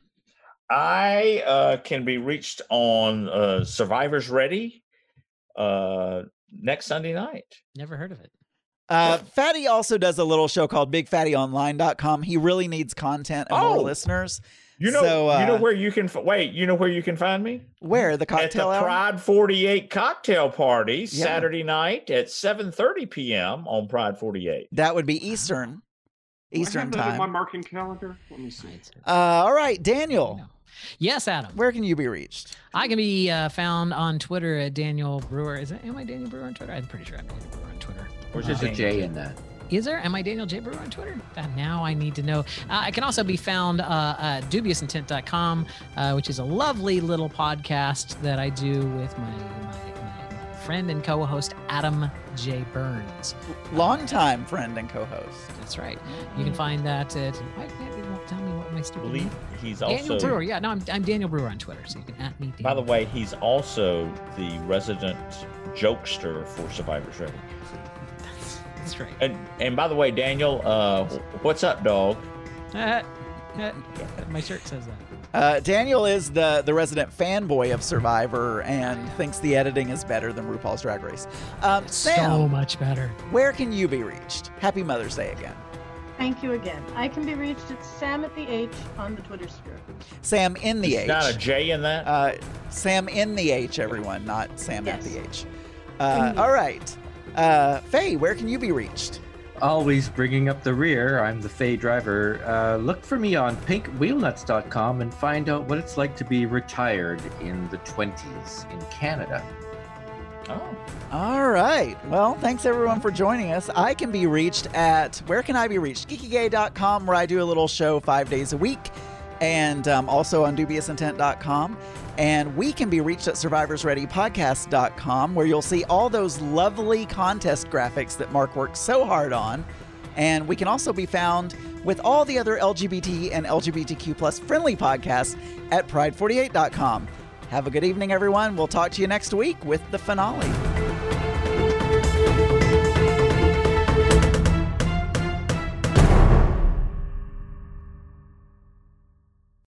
I uh, can be reached on uh, Survivors Ready uh, next Sunday night. Never heard of it. Uh, Fatty also does a little show called BigFattyOnline.com. He really needs content and more Oh. listeners. You know, So, you know uh, where you can f- wait. You know where you can find me Where the cocktail at the hour? Pride Forty Eight cocktail party Yeah. Saturday night at seven thirty p.m. on Pride Forty Eight. That would be Eastern, Do I Eastern have that in my marking calendar. Let me see. Uh, all right, Daniel, Yes, Adam. where can you be reached? I can be uh, found on Twitter at Daniel Brewer. Is it? Am I Daniel Brewer on Twitter? I'm pretty sure I'm Daniel Brewer on Twitter. Where's There's your a J in that. Is there? Am I Daniel J. Brewer on Twitter? Uh, now I need to know. Uh, I can also be found uh, at dubiousIntent.com, uh, which is a lovely little podcast that I do with my, my, my friend and co host, Adam J. Burns. Longtime friend and co-host. That's right. You can find that at. Why can't you tell me what my I stupid believe name? he's Daniel also. Brewer. Yeah, no, I'm, I'm Daniel Brewer on Twitter, so you can at me. By the way, he's also the resident jokester for Survivors Ready. That's right. And and by the way, Daniel, uh, what's up, dog? Uh, uh, my shirt says that. Uh, Daniel is the the resident fanboy of Survivor and thinks the editing is better than RuPaul's Drag Race. Um, Sam, So much better. where can you be reached? Happy Mother's Day again. Thank you again. I can be reached at Sam at the H on the Twitter sphere. Sam in the There's H. not a J in that. Uh, Sam in the H, everyone, not Sam at the H. Uh, all right. Uh, Faye, where can you be reached? Always bringing up the rear. I'm the Fay driver. Uh, look for me on pinkwheelnuts.com and find out what it's like to be retired in the 20s in Canada. oh, All right. Well, thanks everyone for joining us. I can be reached at where can I be reached? Geekygay.com, where I do a little show five days a week, and um, also on dubiousIntent.com. And we can be reached at survivorsreadypodcast.com, where you'll see all those lovely contest graphics that Mark worked so hard on. And we can also be found with all the other LGBT and LGBTQ plus friendly podcasts at pride48.com. Have a good evening, everyone. We'll talk to you next week with the finale.